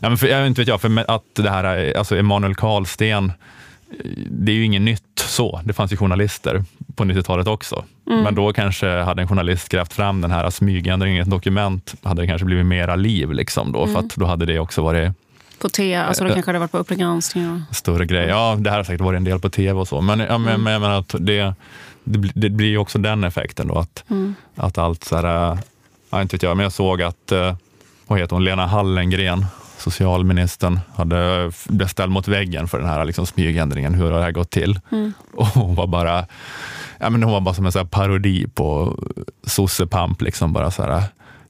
Ja, men för, jag inte vet jag, för att det här, alltså Emanuel Karlsten, det är ju inget nytt så. Det fanns ju journalister på 90-talet också. Mm. Men då kanske hade en journalist grävt fram den här smygändringen i ett dokument, hade det kanske blivit mera liv liksom då, mm. för att då hade det också varit på tv, alltså det kanske hade varit på Uppdrag granskning? Större grej. Ja, det här har säkert varit en del på tv och så. Men, ja, men, mm. men jag menar att det, det, det blir ju också den effekten då, att, mm. att allt så här, ja, inte vet jag, men jag såg att, eh, vad heter hon, Lena Hallengren, socialministern, hade blivit ställd mot väggen för den här liksom, smygändringen. Hur har det här gått till? Mm. Och hon var bara ja, men hon var bara som en så parodi på sossepamp. Liksom bara så här,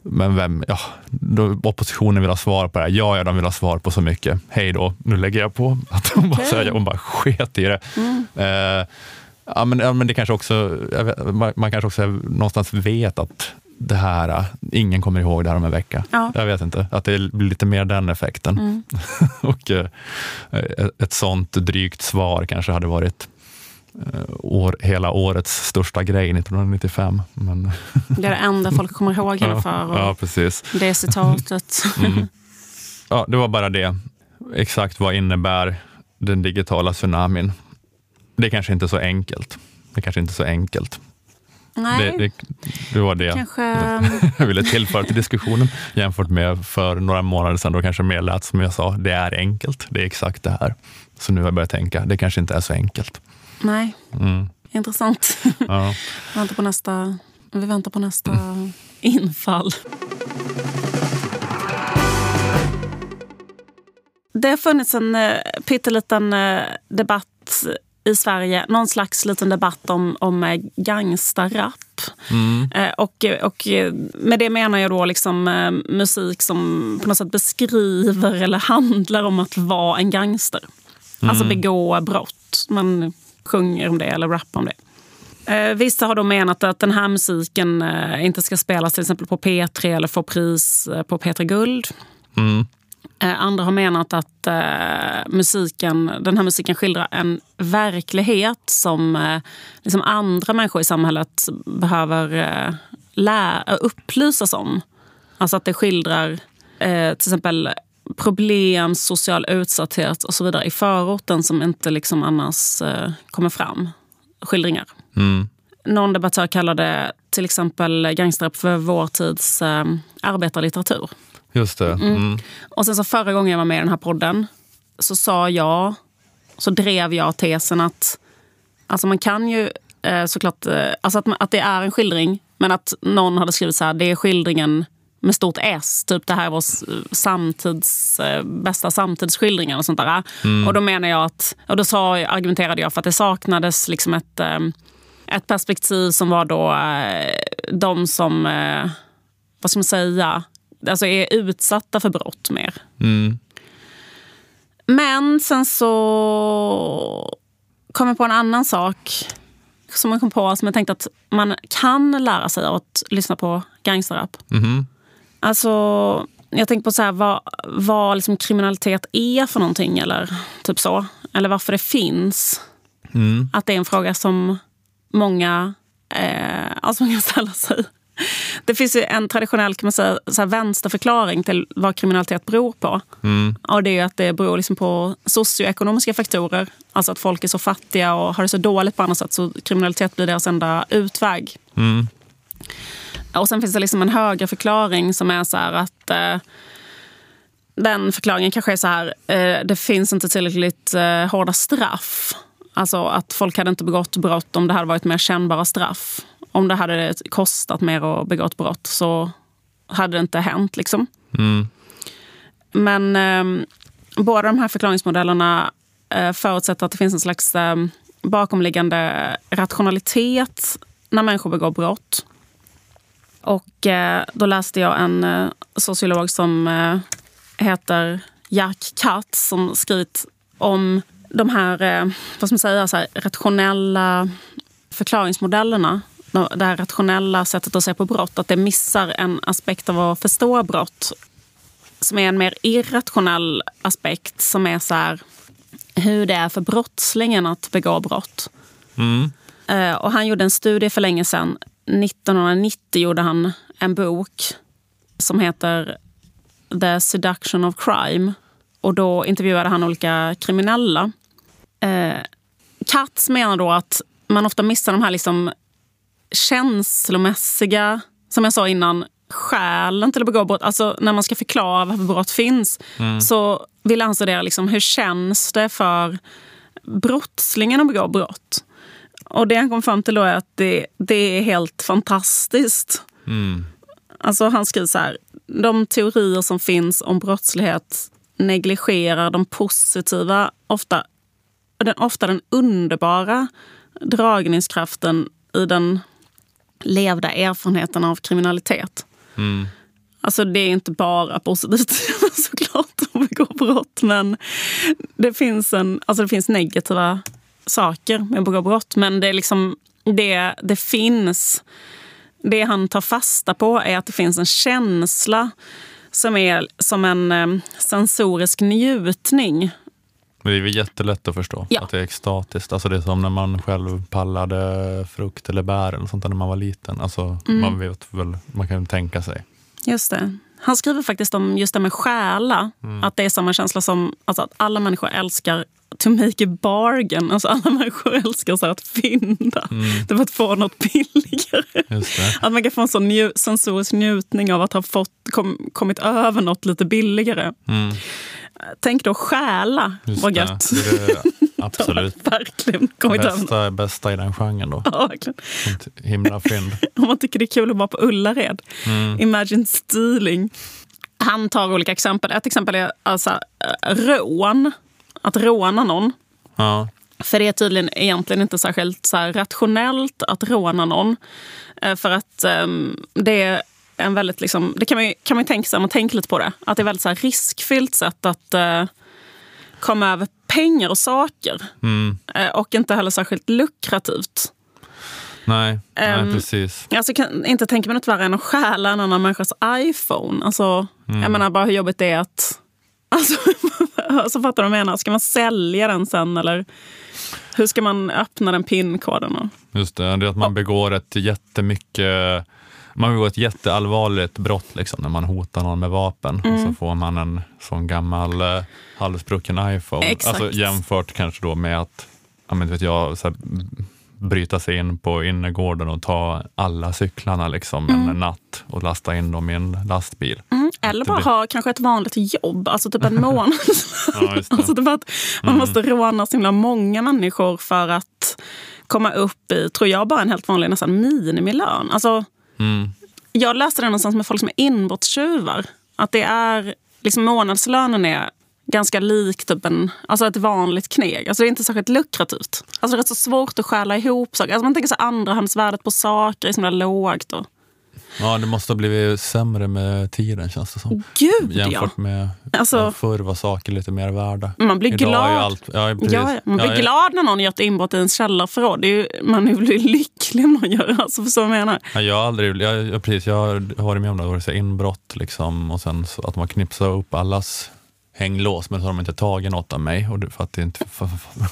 men vem, ja, då, oppositionen vill ha svar på det här. Ja, ja, de vill ha svar på så mycket. Hej då, nu lägger jag på. Att hon, bara, okay. här, hon bara sket i det. Mm. Eh, ja, men, ja, men det kanske också, vet, man, kanske också någonstans vet att det här, ingen kommer ihåg det här om en vecka. Ja. Jag vet inte, att det blir lite mer den effekten. Mm. och eh, ett sånt drygt svar kanske hade varit eh, år, hela årets största grej 1995. Men det är det enda folk kommer ihåg henne för. ja, precis. Det citatet. mm. Ja, det var bara det. Exakt vad innebär den digitala tsunamin? Det är kanske inte är så enkelt. Det är kanske inte är så enkelt. Nej. Det, det, det var det kanske... jag ville tillföra till diskussionen jämfört med för några månader sedan då kanske mer lät som jag sa, det är enkelt. Det är exakt det här. Så nu har jag börjat tänka, det kanske inte är så enkelt. Nej, mm. intressant. Ja. väntar på nästa, vi väntar på nästa mm. infall. Det har funnits en uh, pytteliten uh, debatt i Sverige någon slags liten debatt om, om eh, gangsterrap. Mm. Eh, och, och med det menar jag då liksom eh, musik som på något sätt beskriver eller handlar om att vara en gangster. Mm. Alltså begå brott. Man sjunger om det eller rappar om det. Vissa har då menat att den här musiken inte ska spelas till exempel på P3 eller få pris på P3 Guld. Mm. Eh, andra har menat att eh, musiken, den här musiken skildrar en verklighet som eh, liksom andra människor i samhället behöver eh, lära, upplysas om. Alltså att det skildrar eh, till exempel problem, social utsatthet och så vidare i förorten som inte liksom annars eh, kommer fram. Skildringar. Mm. Någon debattör kallar det till exempel gangsterrap för vår tids arbetarlitteratur. Just det. Mm. Och sen så förra gången jag var med i den här podden så sa jag, så drev jag tesen att alltså man kan ju eh, såklart, eh, alltså att, man, att det är en skildring, men att någon hade skrivit så här, det är skildringen med stort S. Typ det här är vår samtids, eh, bästa samtidsskildringar och sånt där. Och då menar jag att, och då sa, argumenterade jag för att det saknades liksom ett, eh, ett perspektiv som var då eh, de som, eh, vad ska man säga, alltså är utsatta för brott mer. Mm. Men sen så kom jag på en annan sak som jag kom på som jag tänkte att man kan lära sig av att lyssna på gangsterrap. Mhm. Alltså, jag tänker på så här, vad, vad liksom kriminalitet är för någonting eller typ så. Eller varför det finns. Mm. Att det är en fråga som många, eh, alltså man kan ställa sig. Det finns ju en traditionell kan man säga, så här, vänsterförklaring till vad kriminalitet beror på. Mm. Och det är att det beror liksom på socioekonomiska faktorer. Alltså att folk är så fattiga och har det så dåligt på annat sätt så kriminalitet blir deras enda utväg. Mm. Och sen finns det liksom en högre förklaring som är så här att eh, den förklaringen kanske är så här, eh, det finns inte tillräckligt eh, hårda straff. Alltså att folk hade inte begått brott om det hade varit mer kännbara straff. Om det hade kostat mer att begå ett brott så hade det inte hänt. Liksom. Mm. Men eh, båda de här förklaringsmodellerna eh, förutsätter att det finns en slags eh, bakomliggande rationalitet när människor begår brott. Och eh, då läste jag en eh, sociolog som eh, heter Jack Katz som skrivit om de här, eh, vad ska man säga, så här, rationella förklaringsmodellerna. Det här rationella sättet att se på brott. Att det missar en aspekt av att förstå brott som är en mer irrationell aspekt som är så här, hur det är för brottslingen att begå brott. Mm. Eh, och han gjorde en studie för länge sedan. 1990 gjorde han en bok som heter The Seduction of Crime. Och då intervjuade han olika kriminella. Eh, Katz menar då att man ofta missar de här liksom känslomässiga, som jag sa innan, skälen till att begå brott. Alltså när man ska förklara varför brott finns så vill han studera liksom, hur känns det för brottslingen att begå brott. Och det han kom fram till då är att det, det är helt fantastiskt. Mm. Alltså han skriver så här. De teorier som finns om brottslighet negligerar de positiva, ofta den, ofta den underbara dragningskraften i den levda erfarenheten av kriminalitet. Mm. Alltså det är inte bara positivt såklart att begå brott men det finns, en, alltså det finns negativa saker med att begå brott. Men det, är liksom, det, det finns... Det han tar fasta på är att det finns en känsla som är som en eh, sensorisk njutning. Men det är väl jättelätt att förstå Ja. att det är extatiskt. Alltså det är som när man själv pallade frukt eller bär eller sånt när man var liten. Alltså Mm. man vet väl, man kan tänka sig. Just det. Han skriver faktiskt om just det med stjäla. Att det är samma känsla som alltså att alla människor älskar to make a bargain. Alltså alla människor älskar så att fynda. Det var att få något billigare. Att man kan få en sån nju- sensorisk njutning av att ha fått, kom, kommit över något lite billigare. Mm. Tänk då stjäla, Just vad gött. Det det absolut Verkligen kommit bästa, bästa i den genren då. Ja, verkligen. Himla fynd. Om man tycker det är kul att vara på Ullared. Mm. Imagine stealing. Han tar olika exempel. Ett exempel är alltså eh, rån. Att råna någon. Ja. För det är tydligen egentligen inte särskilt så rationellt att råna någon. Eh, För att ehm, det är en väldigt, liksom, det kan man ju, kan man tänka sig om man tänker lite på det. Att det är väldigt så riskfyllt sätt att eh, komma över pengar och saker. Mm. Eh, och inte heller särskilt lukrativt. Nej, nej, Ehm, precis. Alltså, kan inte tänka mig något värre än att stjäla en annan människas iPhone. Alltså, Jag menar bara hur jobbigt det är att... Alltså, alltså fattar du vad jag menar? Ska man sälja den sen eller hur ska man öppna den pinkoden? och- Just det, det är att man begår ett jättemycket man begår ett jätteallvarligt brott liksom, när man hotar någon med vapen Mm. och så får man en sån gammal eh, halvsprucken iPhone. Exakt. Alltså, jämfört kanske då med att ja, men, vet jag, så här, bryta sig in på innergården och ta alla cyklarna liksom mm. en natt och lasta in dem i en lastbil. Mm. Eller bara ha kanske ett vanligt jobb, alltså typ en månad. ja, alltså typ att man mm. måste råna så himla många människor för att komma upp i, tror jag, bara en helt vanlig nästan minimilön. Alltså, mm. Jag läste det någonstans med folk som är inbrottstjuvar. Att det är, liksom månadslönen är ganska lik typ en, alltså ett vanligt kneg. Alltså det är inte särskilt lukrativt. Alltså det är så svårt att stjäla ihop saker. Alltså man tänker sig andrahandsvärdet på saker är så lågt. Och... Ja, det måste ha blivit sämre med tiden känns det som. Gud Jämfört ja. med alltså, förr var saker lite mer värda. Man blir Idag glad. Allt, ja, ja, man blir glad när någon gör ett inbrott i ens källarförråd. Man blir lycklig om någon gör det. Alltså, förstår jag menar? Ja, jag har aldrig, jag, precis, jag har varit med om det, inbrott liksom, och sen så att man knipsar upp allas hänglås men så har de inte tagit något av mig och för att det inte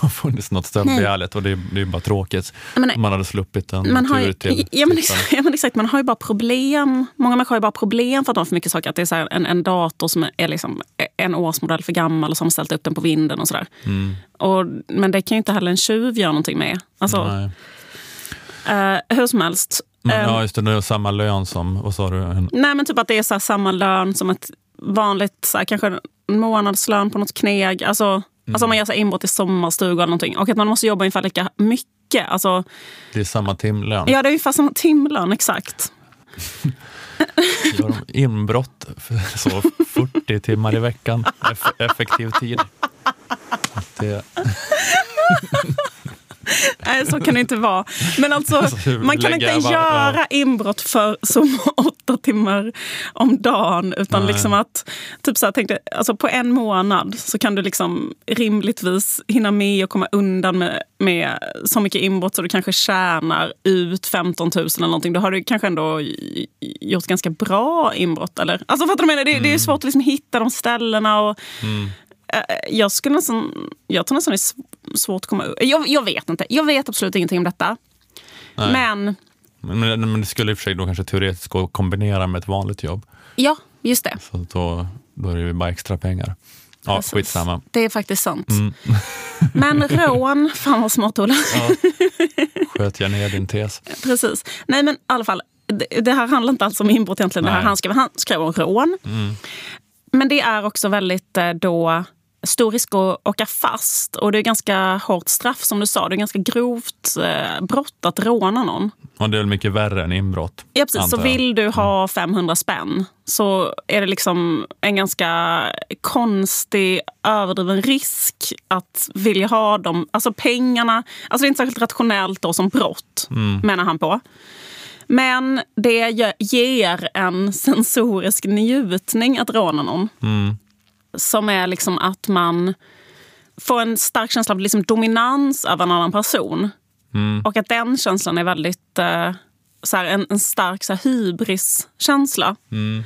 har funnits något stöldbegärligt och det är, det är bara tråkigt. Men, man hade sluppit en man tur till. Ja men, exakt, ja men, exakt, man har ju bara problem. Många människor har ju bara problem för att de har för mycket saker. Att det är så en, en dator som är liksom en årsmodell för gammal och som har ställt upp den på vinden och sådär. Mm. men det kan ju inte heller en tjuv göra någonting med. Alltså, uh, hur som helst. Men, ja, ehm, just det. Det är samma lön som, vad sa du? Nej, men typ att det är så samma lön som ett vanligt, så här, kanske en månadslön på något kneg. Alltså, mm. alltså om man gör så inbrott i sommarstuga eller någonting. Och att man måste jobba ungefär lika mycket. Alltså, det är samma timlön? Ja, det är ungefär samma timlön, exakt. Gör de inbrott så 40 timmar i veckan, Eff effektiv tid. Det... Nej, så kan det inte vara. Men alltså, alltså man kan inte bara, göra ja. inbrott för som åtta timmar om dagen. Utan Nej. liksom att, typ så här, tänkte, alltså på en månad så kan du liksom rimligtvis hinna med och komma undan med, med så mycket inbrott så du kanske tjänar ut 15 000 eller någonting. Då har du kanske ändå gjort ganska bra inbrott. Eller? Alltså fattar du menar? Det, mm. det är mm. svårt att liksom hitta de ställena. Och, mm. Eh, jag skulle nästan, jag tror nästan det är svårt att komma jag, jag vet inte. Jag vet absolut ingenting om detta. Nej. Men... Men, men det skulle i och för sig då kanske teoretiskt gå att kombinera med ett vanligt jobb. Ja, just det. Så då, då är det ju bara extra pengar. Ja, Precis. skitsamma. Det är faktiskt sant. Mm. Men rån, fan vad smart Ola. Ja. Sköt jag ner din tes. Precis. Nej men i alla fall, det, det här handlar inte alls om inbrott egentligen. Det här han skrev, han skrev om rån. Mm. Men det är också väldigt eh, då stor risk att åka fast. Och det är ganska hårt straff som du sa. Det är ganska grovt eh, brott att råna någon. Och det är väl mycket värre än inbrott? Ja, precis. Så vill du ha 500 mm. spänn så är det liksom en ganska konstig, överdriven risk att vilja ha dem. Alltså pengarna, alltså det är inte särskilt rationellt då som brott, mm. menar han på. Men det ger en sensorisk njutning att råna någon. Mm som är liksom att man får en stark känsla av liksom dominans över en annan person. Mm. Och att den känslan är väldigt eh, så en, en, stark så hybriskänsla. Mm.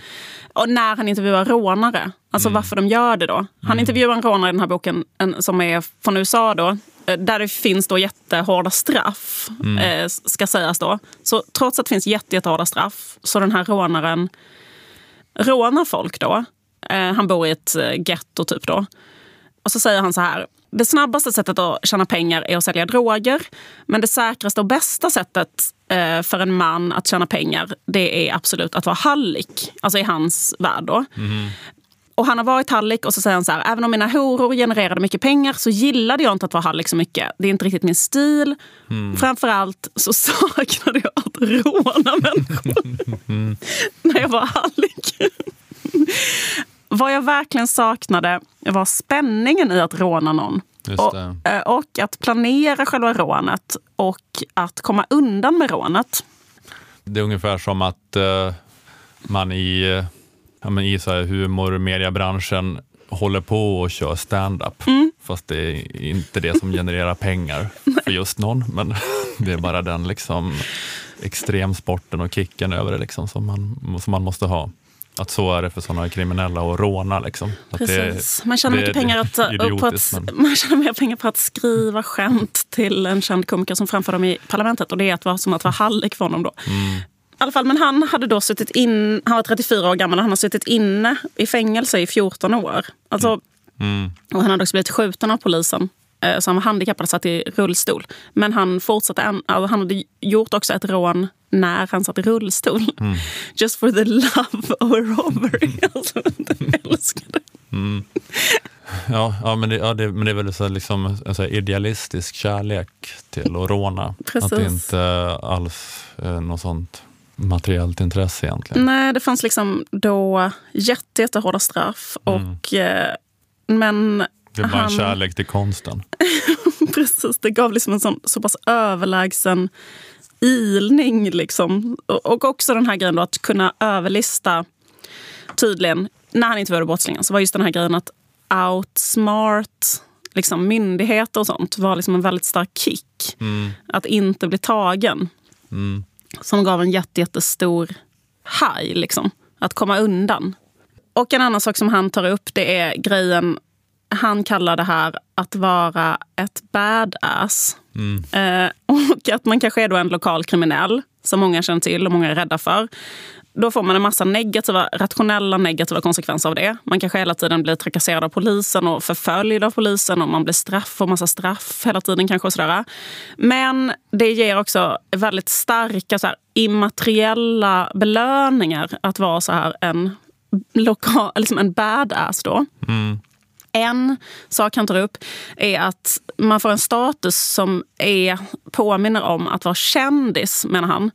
Och när han intervjuar rånare, alltså mm. varför de gör det då. Han mm. intervjuar en rånare i den här boken en, som är från USA då. Eh, där det finns då jättehårda straff, mm. eh, ska sägas då. Så trots att det finns jätte, jättehårda straff så den här rånaren rånar folk då han bor i ett eh, getto typ då. Och så säger han så här. Det snabbaste sättet att tjäna pengar är att sälja droger. Men det säkraste och bästa sättet eh, för en man att tjäna pengar det är absolut att vara hallick. Alltså i hans värld då. Mm. Och han har varit hallick och så säger han så här, även om mina horor genererade mycket pengar så gillade jag inte att vara hallick så mycket. Det är inte riktigt min stil. Mm. Framförallt så saknade jag att råna människor när jag var hallick. Vad jag verkligen saknade var spänningen i att råna någon. Och, eh, och, att planera själva rånet och att komma undan med rånet. Det är ungefär som att uh, man i, uh, ja, men i så här humor och mediebranschen håller på och kör stand-up. Mm. Fast det är inte det som genererar pengar för just någon. Men det är bara den liksom extremsporten och kicken över det liksom som, man, som man måste ha. Att så är det för sådana kriminella att råna. Liksom. Precis. Man tjänar mycket pengar att, på att, men... man tjänar mer pengar på att skriva skämt till en känd komiker som framför dem i parlamentet. Och det är att vara som att vara hallick för honom. Då. Mm. I fall, men han hade då suttit in, han var 34 år gammal och han har suttit inne i fängelse i 14 år. Alltså, mm. Och han hade också blivit skjuten av polisen. Eh, han var handikappad satt i rullstol. Men han fortsatte, alltså han hade gjort också ett rån när han satt i rullstol. Mm. Just for the love of a robbery. alltså, jag älskar det. Mm. Ja, ja, men, det, ja det, men det är väl så liksom en så idealistisk kärlek till att råna. Precis. Att det inte alls är något sånt materiellt intresse egentligen. Nej, det fanns liksom då jätte, jättehårda straff. Mm. Och, mm. men det var en kärlek till konsten. Precis, det gav liksom en sån, så pass överlägsen ilning. Liksom. Och också den här grejen då, att kunna överlista tydligen, när han intervjuade brottslingen, så var just den här grejen att outsmart liksom, myndigheter och sånt var liksom en väldigt stark kick. Mm. Att inte bli tagen. Mm. Som gav en jätte, jättestor haj, liksom. Att komma undan. Och en annan sak som han tar upp det är grejen han kallar det här att vara ett badass. Mm. Eh, och att man kanske är då en lokal kriminell som många känner till och många är rädda för. Då får man en massa negativa, rationella negativa konsekvenser av det. Man kanske hela tiden blir trakasserad av polisen och förföljd av polisen och man blir straff, får massa straff hela tiden kanske. Och sådär. Men det ger också väldigt starka så här, immateriella belöningar att vara så här en, lokal, liksom en badass. Då. Mm. En sak han tar upp är att man får en status som är, påminner om att vara kändis, menar han.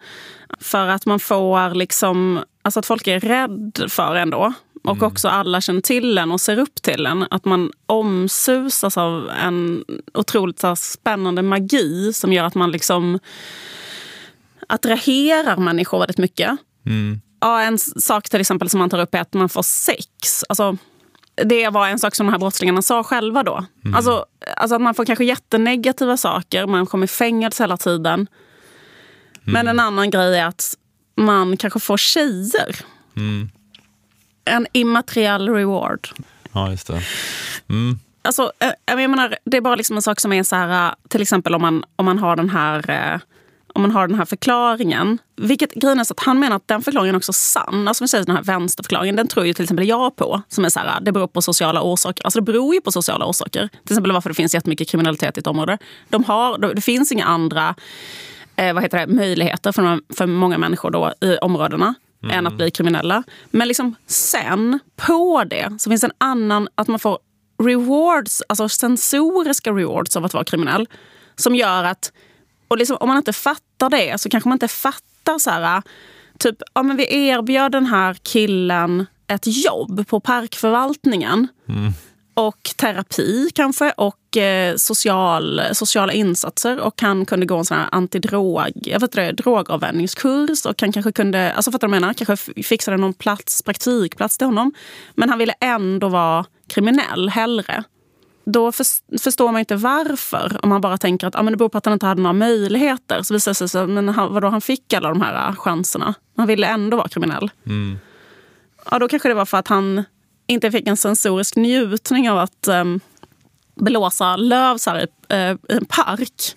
För att man får liksom, alltså att folk är rädd för en då. Och mm. också alla känner till en och ser upp till en. Att man omsusas av en otroligt så spännande magi som gör att man liksom attraherar människor väldigt mycket. Mm. Ja, en sak till exempel som man tar upp är att man får sex. Alltså, det var en sak som de här brottslingarna sa själva då. Mm. Alltså, alltså att man får kanske jättenegativa saker, man kommer i fängelse hela tiden. Mm. Men en annan grej är att man kanske får tjejer. Mm. En immateriell reward. Ja, just det. Mm. Alltså, eh, jag menar, det är bara liksom en sak som är så här, till exempel om man, om man har den här eh, om man har den här förklaringen. Vilket grejen är så att han menar att den förklaringen är också sann. Alltså vi säger den här vänsterförklaringen, den tror ju till exempel jag på. Som är så här, det beror på sociala orsaker. Alltså det beror ju på sociala orsaker. Till exempel varför det finns jättemycket kriminalitet i ett område. De har, det finns inga andra eh, vad heter det, möjligheter för, för många människor då, i områdena. Mm. än att bli kriminella. Men liksom sen, på det, så finns en annan... Att man får rewards, alltså sensoriska rewards av att vara kriminell. Som gör att och liksom, om man inte fattar det så kanske man inte fattar så här, typ, ja, men vi erbjöd den här killen ett jobb på parkförvaltningen. Mm. Och terapi kanske och eh, social, sociala insatser. Och han kunde gå en sån här antidrog, jag vet inte, drogavvänjningskurs. Och han kanske kunde, alltså fattar du vad jag menar? Kanske fixade någon plats, praktikplats till honom. Men han ville ändå vara kriminell hellre då förstår man inte varför. Om man bara tänker att ah, men det beror på att han inte hade några möjligheter. Så visar det sig att vadå, han fick alla de här äh, chanserna. Han ville ändå vara kriminell. Mm. Ja, då kanske det var för att han inte fick en sensorisk njutning av att um, blåsa löv så här, i, uh, i en park.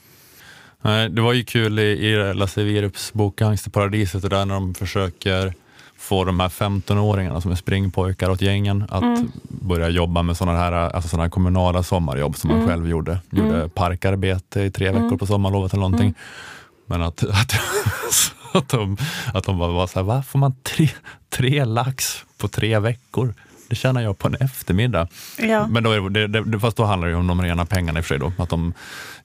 Nej, det var ju kul i, i Lasse Wierups bok Gangsterparadiset, där när de försöker få de här 15-åringarna som är springpojkar åt gängen att mm. börja jobba med sådana här, alltså såna här kommunala sommarjobb som man mm. själv gjorde. Gjorde mm. parkarbete i tre veckor mm. på sommarlovet eller någonting. Mm. Men att, att, att, de, att de bara var så här, va? Får man tre, tre lax på tre veckor? Det tjänar jag på en eftermiddag. Ja. Men då, det, det, fast då handlar det om de rena pengarna i och för sig. Då, att de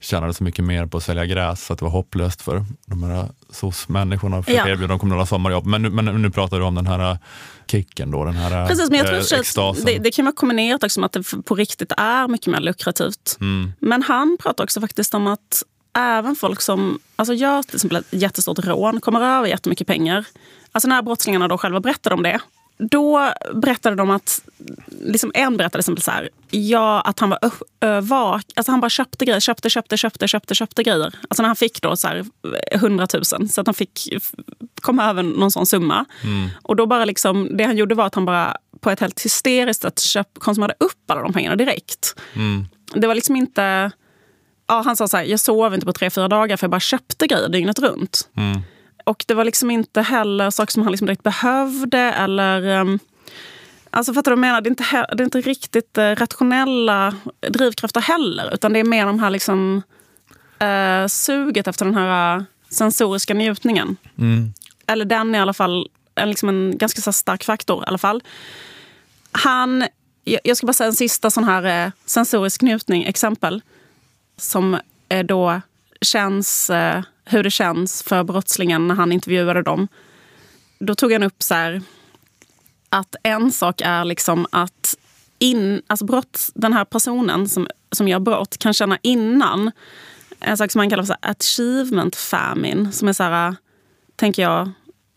tjänade så mycket mer på att sälja gräs så att det var hopplöst för de här SOS-människorna att ja. erbjuda dem kommunala sommarjobb. Men, men nu pratar du om den här kicken då, den här Precis, men jag tror äh, det, det, kan vara kombinerat också med att det på riktigt är mycket mer lukrativt. Mm. Men han pratar också faktiskt om att även folk som alltså gör till exempel ett jättestort rån kommer över jättemycket pengar. Alltså när brottslingarna då själva berättade om det då berättade de att, liksom en berättade exempel så här, ja, att han var vak, alltså han bara köpte grejer, köpte, köpte, köpte, köpte, köpte grejer. Alltså när han fick då så här 100 000, så att han fick komma över någon sån summa. Mm. Och då bara liksom, det han gjorde var att han bara på ett helt hysteriskt sätt köp, konsumerade upp alla de pengarna direkt. Mm. Det var liksom inte... Ja, han sa så här, jag sov inte på tre, fyra dagar för jag bara köpte grejer dygnet runt. Mm. Och det var liksom inte heller saker som han liksom direkt behövde. Eller, um, Alltså fattar du vad jag menar? Det är inte, det är inte riktigt eh, rationella drivkrafter heller. Utan det är mer de här liksom, eh, suget efter den här eh, sensoriska njutningen. Mm. Eller den är i alla fall en, liksom en ganska så stark faktor. i alla fall. Han, jag ska bara säga en sista sån här eh, sensorisk njutning, exempel. Som eh, då känns, eh, hur det känns för brottslingen när han intervjuade dem. Då tog han upp så här, att en sak är liksom att in, alltså brott, den här personen som, som gör brott kan känna innan en sak som man kallar för achievement famine. Som är så här, tänker jag,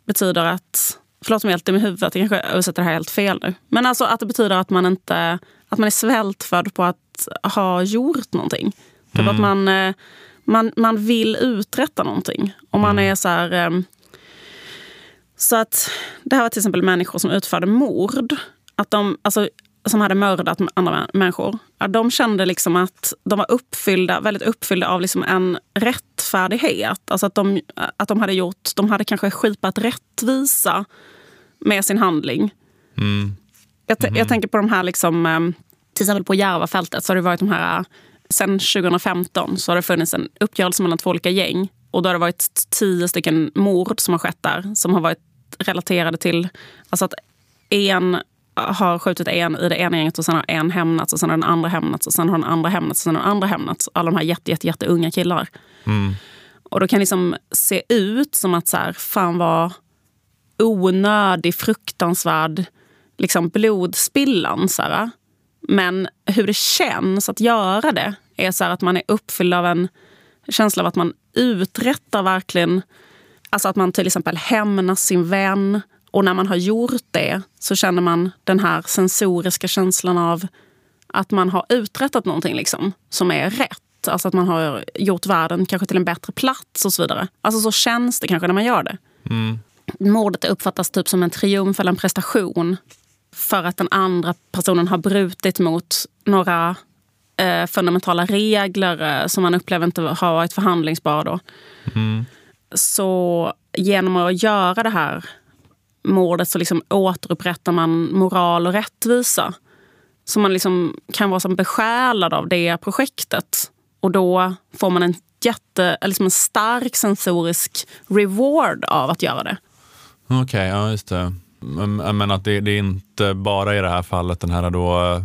betyder att... Förlåt om jag är helt dum i huvudet, jag kanske översätter det här helt fel nu. Men alltså att det betyder att man inte att man är svältfödd på att ha gjort någonting. Typ mm. att man, eh, man, man vill uträtta någonting. Och man mm. är så här... Eh, så att det här var till exempel människor som utförde mord. Att de, alltså, som hade mördat andra människor. De kände liksom att de var uppfyllda, väldigt uppfyllda av liksom en rättfärdighet. Alltså att de, att de hade gjort, de hade kanske skipat rättvisa med sin handling. Mm. Jag, mm. jag, tänker på de här, liksom, eh, till exempel på Järvafältet så har det varit de här, sen 2015 så har det funnits en uppgörelse mellan två olika gäng. Och då har det varit tio stycken mord som har skett där. Som har varit relaterade till alltså att en har skjutit en i det ena gänget och sen har en hämnats och sen har den andra hämnats och sen har den andra hämnats och sen har den andra hämnats. Alla de här jätte, jätte, jätte unga killar. Mm. Och då kan det liksom se ut som att så här, fan vad onödig, fruktansvärd liksom blodspillan. Så här. Men hur det känns att göra det är så att man är uppfylld av en känsla av att man uträttar verkligen... Alltså att man till exempel hämnas sin vän och när man har gjort det så känner man den här sensoriska känslan av att man har uträttat någonting liksom, som är rätt. Alltså att man har gjort världen kanske till en bättre plats och så vidare. Alltså så känns det kanske när man gör det. Mm. Mordet uppfattas typ som en triumf eller en prestation för att den andra personen har brutit mot några eh, fundamentala regler eh, som man upplever inte har varit förhandlingsbara. Mm. Så genom att göra det här mordet så liksom återupprättar man moral och rättvisa. Så man liksom kan vara som besjälad av det projektet. Och då får man en jätte, liksom en stark sensorisk reward av att göra det. Okej, okay, ja just det. Men att det, det, är inte bara i det här fallet den här då,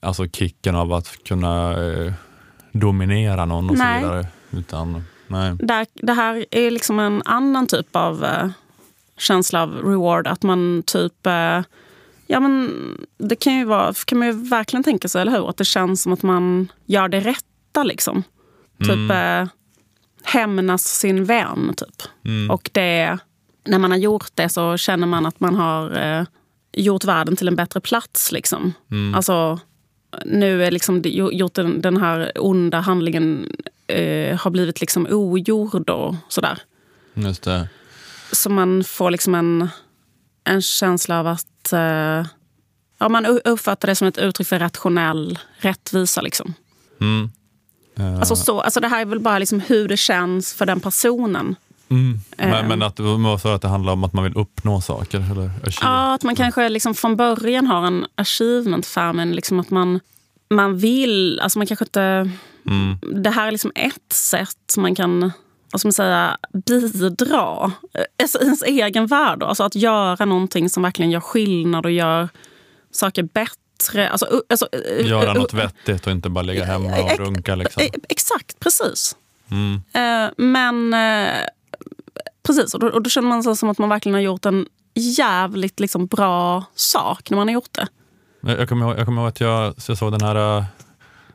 alltså kicken av att kunna eh, dominera någon och nej. så vidare. Utan, nej. Det, det här är liksom en annan typ av eh, känsla av reward. Att man typ... Eh, ja, men det kan ju vara, kan man ju verkligen tänka sig, eller hur? Att det känns som att man gör det rätta. liksom. Typ mm. eh, hämnas sin vän. Typ. Mm. Och det, när man har gjort det så känner man att man har eh, gjort världen till en bättre plats. Liksom. Mm. Alltså, nu är liksom gjort den, den här onda handlingen eh, har blivit liksom ogjord och sådär. Just det. Så man får liksom en, en känsla av att eh, ja, man uppfattar det som ett uttryck för rationell rättvisa. Liksom. Mm. Uh. Alltså, så, alltså det här är väl bara liksom hur det känns för den personen. Mm. Men, uh. men att, så att det handlar om att man vill uppnå saker? Eller ja, att man kanske liksom från början har en achievement famine. Liksom att man, man vill, alltså man kanske inte... Mm. Det här är liksom ett sätt man kan vad ska man säga, bidra alltså, i ens egen värld. Alltså att göra någonting som verkligen gör skillnad och gör saker bättre. Alltså, alltså, göra något vettigt och inte bara ligga hemma och runka. Liksom. Exakt, precis. Mm. Men precis, och då, och då känner man sig som att man verkligen har gjort en jävligt liksom, bra sak när man har gjort det. Jag kommer ihåg, jag kommer ihåg att jag, jag såg den här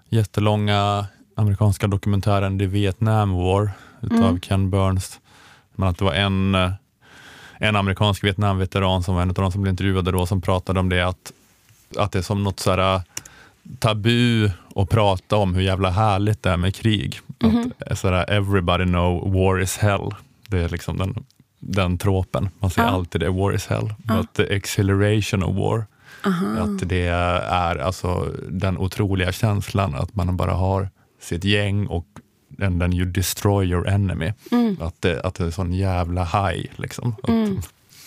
jättelånga amerikanska dokumentären The Vietnam War utav mm. Ken Burns. Men att det var en, eh, en amerikansk Vietnamveteran som var en av de som blev intervjuade då som pratade om det att, att det är som något sådär eh, tabu att prata om hur jävla härligt det är med krig. Mm -hmm. Att sådär, everybody know war is hell. Det är liksom den, den tråpen. Man säger ja. alltid det, war is hell. Ja. But the exhilaration of war. Aha. Att det är alltså den otroliga känslan att man bara har sitt gäng och and then you destroy your enemy. Mm. Att, det, att det är sån jävla high. Liksom. Mm.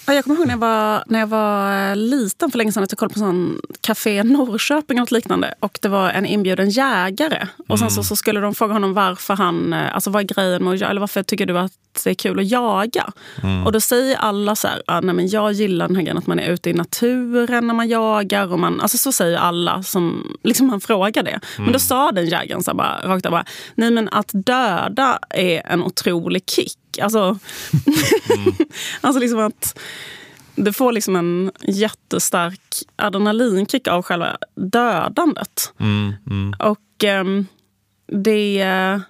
jag kommer ihåg när jag, var, när jag var liten för länge sedan att jag kollade på sån Café Norrköping och något liknande. Och det var en inbjuden jägare. Och sen så, mm. så skulle de fråga honom varför han, eh, alltså vad är grejen med att eller varför tycker du att det är kul att jaga? Mm. Och då säger alla så här, ah, nej men jag gillar den här grejen att man är ute i naturen när man jagar. Och man, alltså så säger alla som liksom man frågar det. Mm. Men då mm. sa den jägaren så här, bara, rakt av bara, nej men att döda är en otrolig kick. Alltså, mm. alltså liksom att det får liksom en jättestark adrenalinkick av själva dödandet. Mm, mm. Och um, det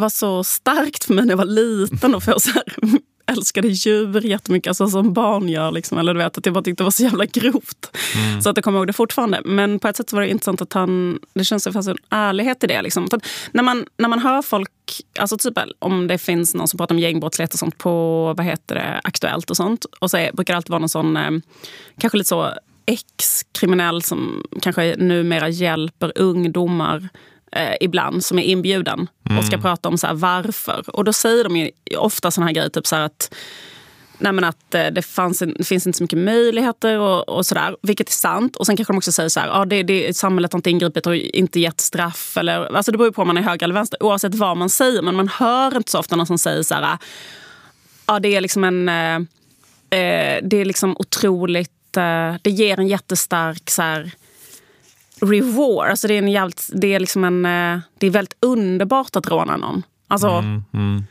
var så starkt för mig när jag var liten att få så här älskade djur jättemycket, alltså som barn gör. Liksom, eller du vet, att jag bara tyckte det var så jävla grovt. Mm. Så att jag kommer ihåg det fortfarande. Men på ett sätt var det intressant att han, det känns som det fanns en ärlighet i det. Liksom. när, man, när man hör folk, alltså typ om det finns någon som pratar om gängbrottslighet och sånt på vad heter det, Aktuellt och sånt. Och så är, brukar det alltid vara någon sån, eh, kanske lite så ex-kriminell som kanske numera hjälper ungdomar eh, ibland som är inbjuden mm. och ska mm. prata om så här, varför. Och då säger de ofta såna här grejer, typ så här att Nej, men att eh, det, fanns, det finns inte så mycket möjligheter och, och sådär. Vilket är sant. Och sen kanske de också säger så här, ja, det, det, samhället har inte ingripit och inte gett straff. Eller, alltså det beror på om man är höger eller vänster. Oavsett vad man säger. Men man hör inte så ofta någon som säger så här, ja det är liksom en... Eh, eh det är liksom otroligt... Eh, det ger en jättestark så här, reward. Alltså det, är en jävligt, det, är liksom en, eh, det är väldigt underbart att råna någon. Alltså, mm, mm.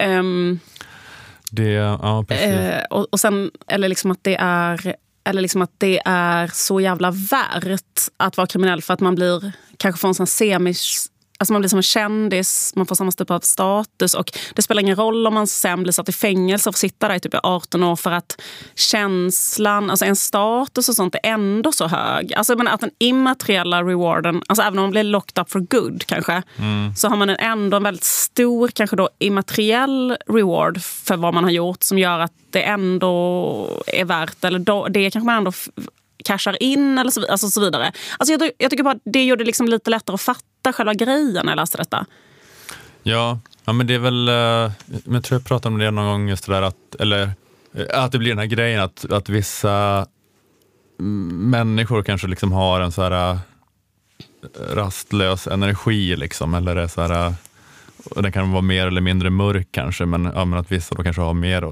Um, det, ja, precis. Uh, och, och sen, eller liksom att det är eller liksom att det är så jävla värt att vara kriminell för att man blir kanske får en sån semis Alltså man blir som en kändis, man får samma typ av status. och Det spelar ingen roll om man sen blir satt i fängelse och får sitta där i typ 18 år för att känslan, alltså en status och sånt är ändå så hög. Alltså jag menar, att den immateriella rewarden, alltså även om man blir locked up for good kanske, mm. så har man ändå en väldigt stor kanske då immateriell reward för vad man har gjort som gör att det ändå är värt, eller då, det kanske man ändå cashar in eller så, alltså så vidare. Alltså jag, jag tycker bara det gjorde det liksom lite lättare att fatta själva grejen när jag läste detta. Ja, ja men det är väl, eh, jag tror jag pratade om det någon gång, just det där att, eller, eh, att det blir den här grejen att, att vissa människor kanske liksom har en så här eh, rastlös energi liksom, eller är så här, den kan vara mer eller mindre mörk kanske, men, ja, men att vissa då kanske har mer,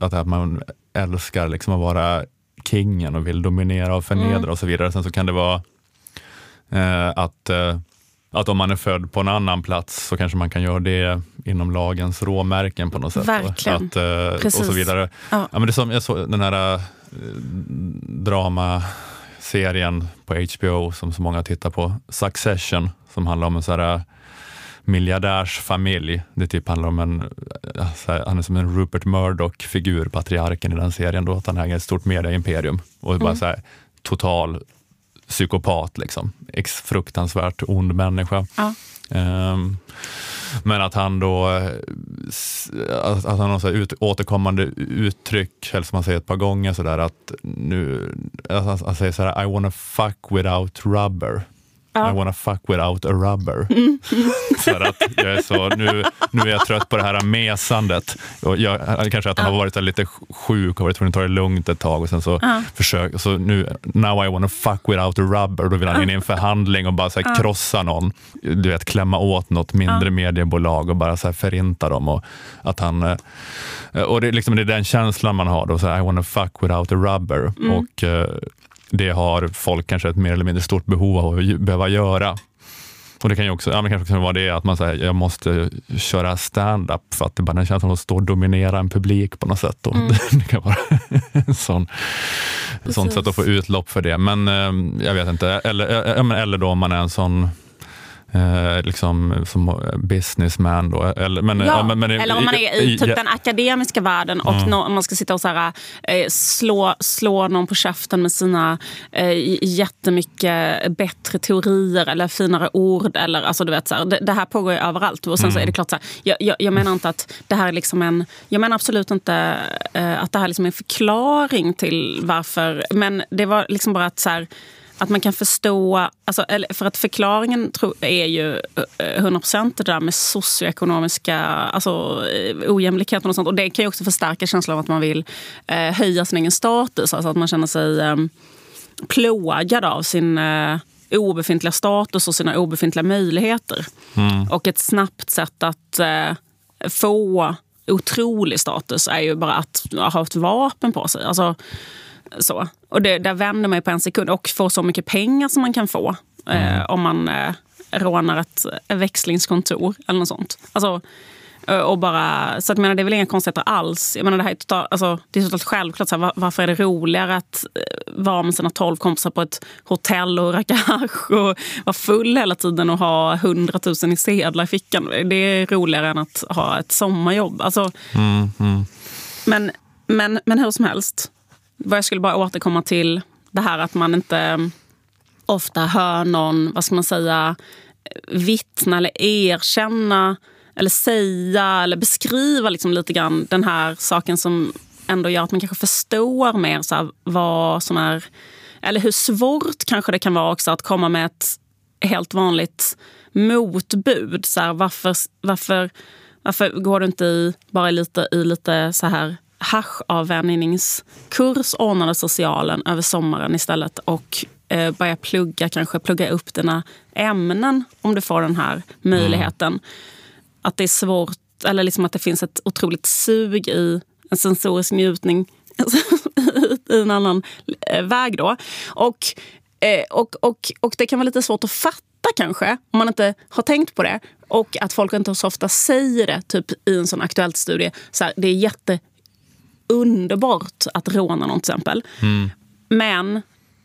att man älskar liksom att vara kingen och vill dominera och förnedra mm. och så vidare. Sen så kan det vara eh, att, eh, att om man är född på en annan plats så kanske man kan göra det inom lagens råmärken på något sätt. Verkligen. Att, eh, och så vidare. Ja. ja. men det är som jag såg den här eh, dramaserien på HBO som så många tittar på, Succession, som handlar om en så här miljardärsfamilj. Det typ handlar om en, här, han är som en Rupert Murdoch-figur, patriarken i den serien, då, att han äger ett stort mediaimperium och mm. bara så här, total psykopat, liksom. Ex fruktansvärt ond människa. Ja. Um, men att han då, att, att han har så ut, återkommande uttryck, eller som han säger ett par gånger, så där, att nu, att han säger så här, I wanna fuck without rubber. Ja. I wanna fuck without a rubber. Mm. så att jag är så, nu, nu är jag trött på det här mesandet. Och jag, kanske att han ja. har varit lite sjuk och varit tvungen att ta det lugnt ett tag och sen så ja. försök, så nu, now I wanna fuck without a rubber. Då vill han in i en förhandling och bara så här, krossa någon. Du vet, klämma åt något mindre mediebolag och bara så här, förinta dem. Och att han, eh, och det, liksom, det är den känslan man har. Då, så här, I wanna fuck without a rubber. Mm. Och, eh, det har folk kanske ett mer eller mindre stort behov av att behöva göra. Och Det kan ju också, ja, men kanske kan vara det att man säger jag måste köra stand-up för att det bara den känslan att stå och dominera en publik på något sätt. Och mm. det kan vara en sån, sånt sätt att få utlopp för det. Men eh, jag vet inte, eller, eh, eller då om man är en sån Eh, liksom som businessman. Då. Eller, men, ja, men, men, eller om man är i typ ja. den akademiska världen och mm. no, man ska sitta och så här, eh, slå, slå någon på käften med sina eh, jättemycket bättre teorier eller finare ord. Eller, alltså, du vet, så här, det, det, här pågår ju överallt. Och sen mm. så är det mm. klart, så här, jag, jag, jag, menar inte att det här är liksom en... Jag menar absolut inte eh, att det här är liksom en förklaring till varför. Men det var liksom bara att så här, att man kan förstå, alltså, för att förklaringen är ju 100% eh, det där med socioekonomiska alltså, eh, ojämlikheten och sånt. Och det kan ju också förstärka känslan av att man vill eh, höja sin egen status. Alltså att man känner sig eh, plågad av sin eh, obefintliga status och sina obefintliga möjligheter. Mm. Och ett snabbt sätt att eh, få otrolig status är ju bara att ha ett vapen på sig. Alltså, så. Och det, där vänder man på en sekund och får så mycket pengar som man kan få eh, mm. om man eh, rånar ett växlingskontor eller något sånt. Alltså, Eh, och bara, så att, menar, det är väl inga konstigheter alls. Jag menar, det, här är total, alltså, det är totalt självklart. Så här, varför är det roligare att eh, vara med sina tolv kompisar på ett hotell och röka hasch och vara full hela tiden och ha hundratusen i sedlar i fickan? Det är roligare än att ha ett sommarjobb. Alltså, mm, mm. Men, men, men hur som helst. Vad jag skulle bara återkomma till det här att man inte mm, ofta hör någon, vad ska man säga, vittna eller erkänna eller säga eller beskriva liksom lite grann den här saken som ändå gör att man kanske förstår mer så här, vad som är... Eller hur svårt kanske det kan vara också att komma med ett helt vanligt motbud. Så här, varför, varför, varför går du inte i, bara lite, i lite så här haschavvänjningskurs ordnade socialen över sommaren istället och eh, börja plugga, kanske plugga upp dina ämnen om du får den här möjligheten. Mm att det är svårt, eller liksom att det finns ett otroligt sug i en sensorisk njutning i en annan eh, väg. Då. Och, eh, och, och, och det kan vara lite svårt att fatta kanske, om man inte har tänkt på det. Och att folk inte så ofta säger det, typ i en sån aktuellt studie. Så här, det är jätteunderbart att råna någon till exempel. Mm. Men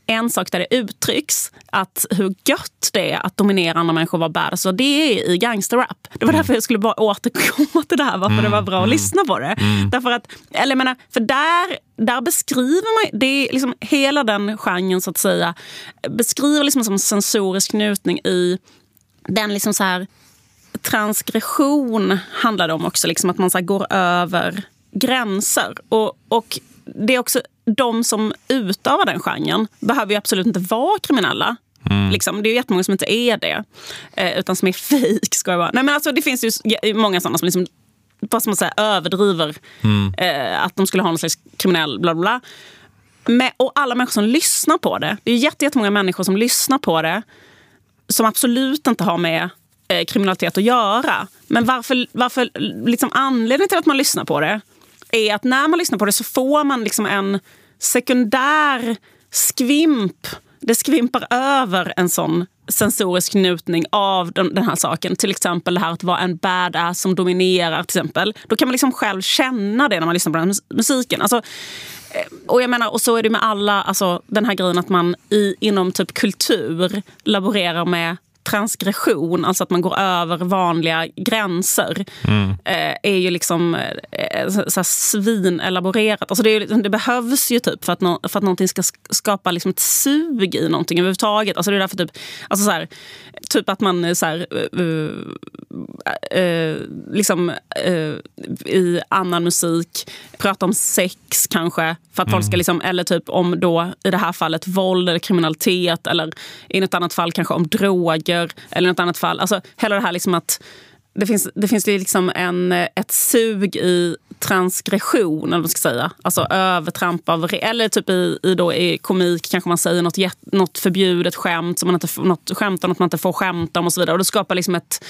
en sak där det uttrycks att hur gött det är att dominera andra människor och vara badass. Och det är i gangsterrap. Det var mm. därför jag skulle bara återkomma till det här, varför mm. det var bra att mm. lyssna på det. Mm. Därför att, eller menar, för där, där beskriver man, det är liksom hela den genren så att säga, beskriver liksom som sensorisk njutning i den liksom så här transgression handlar det om också, liksom att man så går över gränser. Och, och det är också de som utövar den genren behöver ju absolut inte vara kriminella. Mm. Liksom, det är ju jättemånga som inte är det. Eh, utan som är fejk. Ska jag vara. Nej, men alltså, det finns ju många sådana som liksom, vad ska man säga, överdriver mm. eh, att de skulle ha någon slags kriminell bla bla. bla. och alla människor som lyssnar på det. Det är jättemånga människor som lyssnar på det som absolut inte har med eh, kriminalitet att göra. Men varför, varför liksom anledningen till att man lyssnar på det är att när man lyssnar på det så får man liksom en sekundär skvimp. Det skvimpar över en sån sensorisk njutning av den, den, här saken. Till exempel det här att vara en badass som dominerar. till exempel. Då kan man liksom själv känna det när man lyssnar på den musiken. Alltså, eh, och jag menar, och så är det med alla, alltså, den här grejen att man i, inom typ kultur laborerar med transgression, alltså att man går över vanliga gränser, mm. eh, är ju liksom eh, så svinelaborerat. Alltså det, det, behövs ju typ för att, no, för att någonting ska skapa liksom ett sug i någonting överhuvudtaget. Alltså det är därför typ, alltså så här, typ att man så här, uh, uh, liksom, uh, i annan musik pratar om sex kanske, för att mm. folk ska mm. liksom, eller typ om då i det här fallet våld eller kriminalitet eller i något annat fall kanske om droger droger eller något annat fall. Alltså, hela det här liksom att det finns, det finns liksom en, ett sug i transgression, eller vad ska säga. Alltså övertramp av... Eller typ i, i, då, i komik kanske man säger något, något förbjudet skämt, som man inte, något skämt om något man inte får skämta om och så vidare. Och det skapar liksom ett,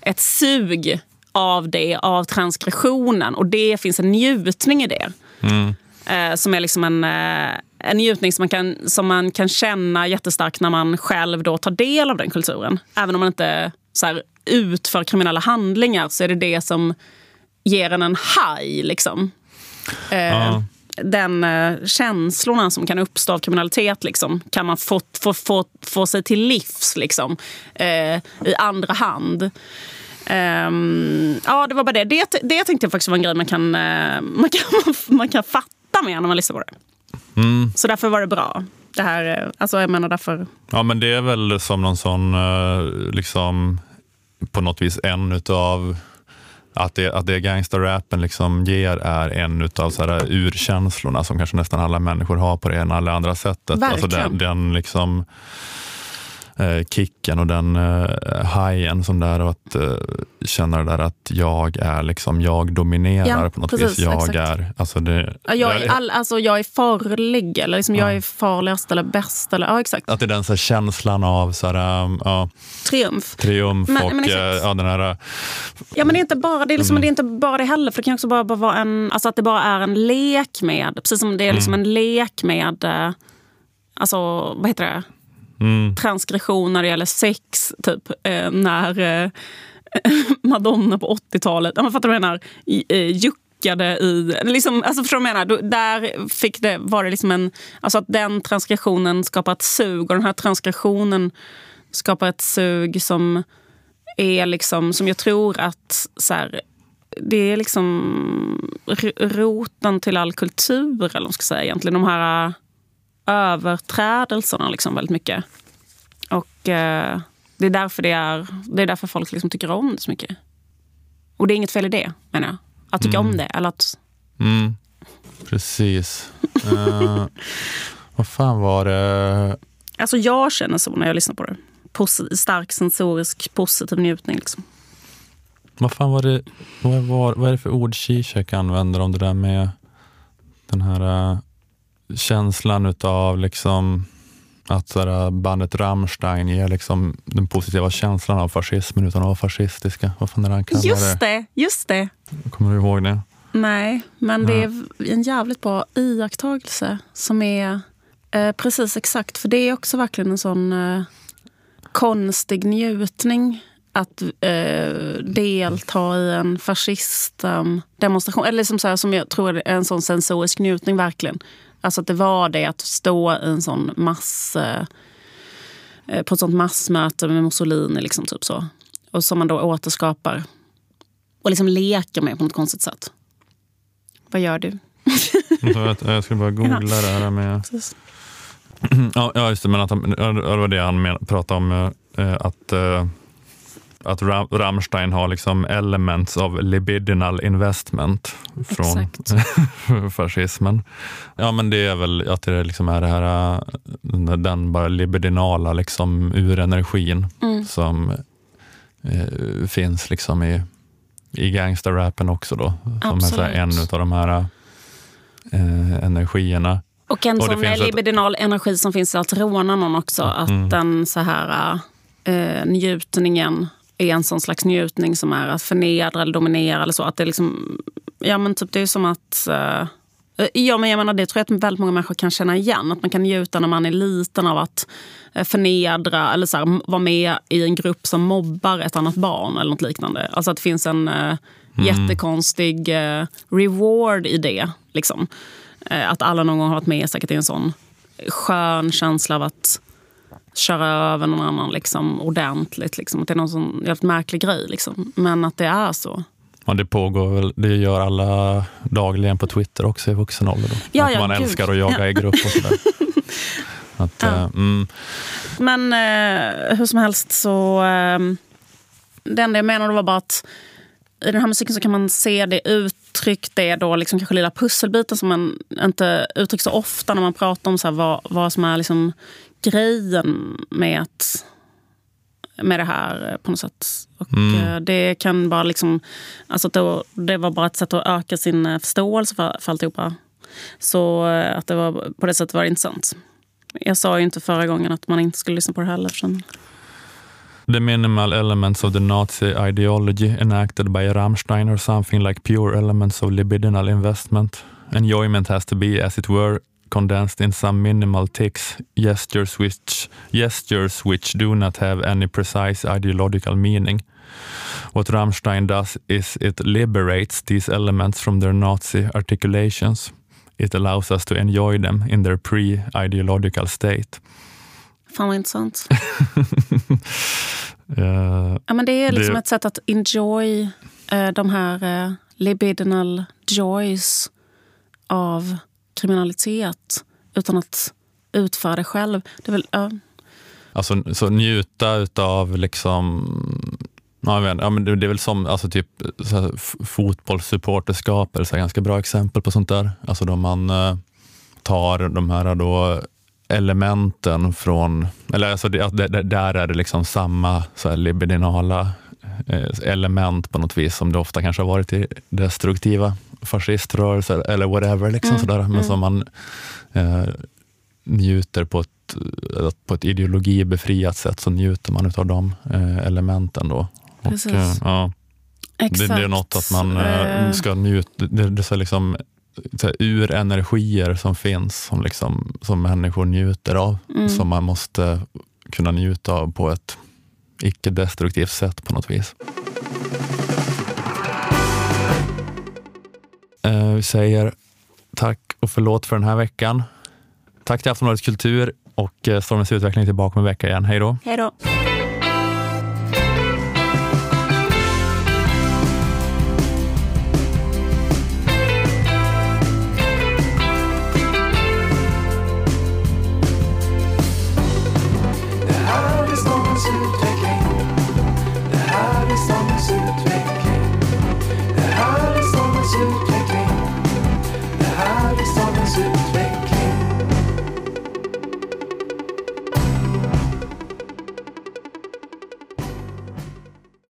ett sug av det, av transgressionen. Och det finns en njutning i det. Mm. Eh, som är liksom en, eh, en njutning som man, kan, som man kan känna jättestarkt när man själv då tar del av den kulturen. Även om man inte så här, utför kriminella handlingar så är det det som ger en en high. Liksom. Eh, ja. Den eh, känslorna som kan uppstå av kriminalitet liksom, kan man få, få, få, få sig till livs liksom, eh, i andra hand. Um, ja, det var bara det. Det, det tänkte jag faktiskt var en grej man kan, man kan, man kan fatta med när man lyssnar på det. Mm. Så därför var det bra. Det här, alltså jag menar därför... Ja, men det är väl som någon sån, liksom, på något vis en utav att det, att det gangsterrappen liksom ger är en av så här urkänslorna som kanske nästan alla människor har på det ena eller andra sättet. Verkligen. Alltså den, den liksom kicken och den eh, hajen som där och att eh, känna det där att jag är liksom, jag dominerar Ja, på något precis, vis. Jag exakt. är, alltså det, Ja, Jag är, all, alltså, jag är farlig, eller liksom, jag är farligast eller bäst. Eller, ja, exakt. att det är den så här känslan av så här, um, ja, Triumf. triumf Men- och men eh, ja, den här Ja, men det är inte bara det, är liksom, Mm. det, är inte bara det heller. För det kan också bara, bara vara en, alltså att det bara är en lek med, precis som det är liksom Mm. en lek med, eh, alltså vad heter det? Mm, transgression när det gäller sex. Typ eh, när eh, Madonna på 80-talet, ja, fattar du vad jag menar? I, eh, juckade i... Liksom, alltså förstår du vad jag menar? Då- Där fick det, var det liksom en... Alltså att den transgressionen skapar ett sug och den här transgressionen skapar ett sug som är liksom, som jag tror att så här, det är liksom roten till all kultur, eller vad man ska säga egentligen. De här överträdelserna liksom väldigt mycket. Och eh, det är därför det är, det är därför folk liksom tycker om det så mycket. Och det är inget fel i det, menar jag. Att tycka om det. Eller att, mm, precis. Eh, vad fan var det? alltså jag känner så när jag lyssnar på det. Posi- stark sensorisk positiv njutning. Liksom. Vad fan var det? Vad, var, vad är det för ord Zizek använder om det där med den här eh, känslan utav liksom att så bandet Rammstein ger liksom den positiva känslan av fascismen utan att vara fascistiska. Vad fan är det han kallar Just det? just det. Kommer du ihåg det? Nej, men det är en jävligt bra iakttagelse som är eh, precis exakt. För det är också verkligen en sån eh, konstig njutning att eh, delta i en fascistdemonstration. Eller liksom så här, som jag tror är en sån sensorisk njutning verkligen. Alltså att det var det att stå i en sån mass... Eh, på ett sånt massmöte med Mussolini. Liksom, typ så. Och som man då återskapar och liksom leker med på något konstigt sätt. Vad gör du? Jag, skulle bara googla det här med... Precis. Ja, ja, just det. Men att han, det var det han pratade om. eh, Att, eh, att Ra- Rammstein har liksom elements of libidinal investment från fascismen. Ja, men det är väl att det liksom är det här, eh, den- bara libidinala liksom urenergin Mm. som eh, finns liksom i, i gangsterrappen också. Då, som är så här en Absolut. av de här eh, energierna. Och en Och sån finns ett- Mm. libidinal energi som finns i att råna någon också. Att den så här eh, njutningen är en sån slags njutning som är att förnedra eller dominera eller så. Att det är liksom, ja men typ det är som att eh, Ja, men jag menar, det tror jag att väldigt många människor kan känna igen. Att man kan njuta när man är liten av att eh, förnedra eller så här, vara med i en grupp som mobbar ett annat barn eller något liknande. Alltså att det finns en eh, jättekonstig eh, reward i det. Liksom. Eh, att alla någon gång har varit med säkert i en sån skön känsla av att köra över någon annan liksom, ordentligt. Liksom. Att det är någon sån jävligt märklig grej. Liksom. Men att det är så. Ja, det pågår väl, det gör alla dagligen på Twitter också i vuxen ålder. Då. Ja, att ja, man gud. älskar att jaga i grupp och sådär. att, Ja. eh, mm, Men eh, hur som helst så... Eh, det enda jag menade var bara att i den här musiken så kan man se det uttryckt, det då liksom kanske lilla pusselbiten som man inte uttrycker så ofta när man pratar om så vad, vad som är liksom grejen med att med det här på något sätt. Och eh, det kan bara liksom... Alltså då, det var bara ett sätt att öka sin eh, förståelse för, för alltihopa. Så eh, att det var, på det sättet var det intressant. Jag sa ju inte förra gången att man inte skulle lyssna på det heller. Eftersom, The minimal elements of the Nazi ideology enacted by Rammstein are something like pure elements of libidinal investment. Enjoyment has to be, as it were, condensed in some minimal tics, gestures which, gestures which do not have any precise ideological meaning. What Rammstein does is it liberates these elements from their Nazi articulations. It allows us to enjoy them in their pre-ideological state. fan vad intressant. Eh, Ja, men det är liksom Det- ett sätt att enjoy eh, de här eh, libidinal joys av kriminalitet utan att utföra det själv. Det är väl, ja, Alltså så njuta utav liksom Ja, men, ja, men det, det är väl som alltså, typ, fotbollssupporterskap, är ganska bra exempel på sånt där. Alltså då man eh, tar de här då elementen från, eller alltså det, det, där är det liksom samma så här libidinala element på något vis som det ofta kanske har varit i destruktiva fasciströrelser eller whatever. Liksom mm, sådär, men mm. som man eh, njuter på ett, på ett ideologibefriat sätt så njuter man av de eh, elementen. Då. Och, eh, ja, det, det, är något att man eh, eh. ska njuta, det, det är liksom så här, urenergier som finns som, liksom, som människor njuter av, mm. som man måste kunna njuta av på ett icke-destruktivt sätt på något vis. Eh, vi säger tack och förlåt för den här veckan. Tack till Aftonbladet Kultur och eh, Stormens utveckling tillbaka om en vecka igen. Hej då! Hej då! Det to take samhällsutveckling. Det här är samhällsutveckling.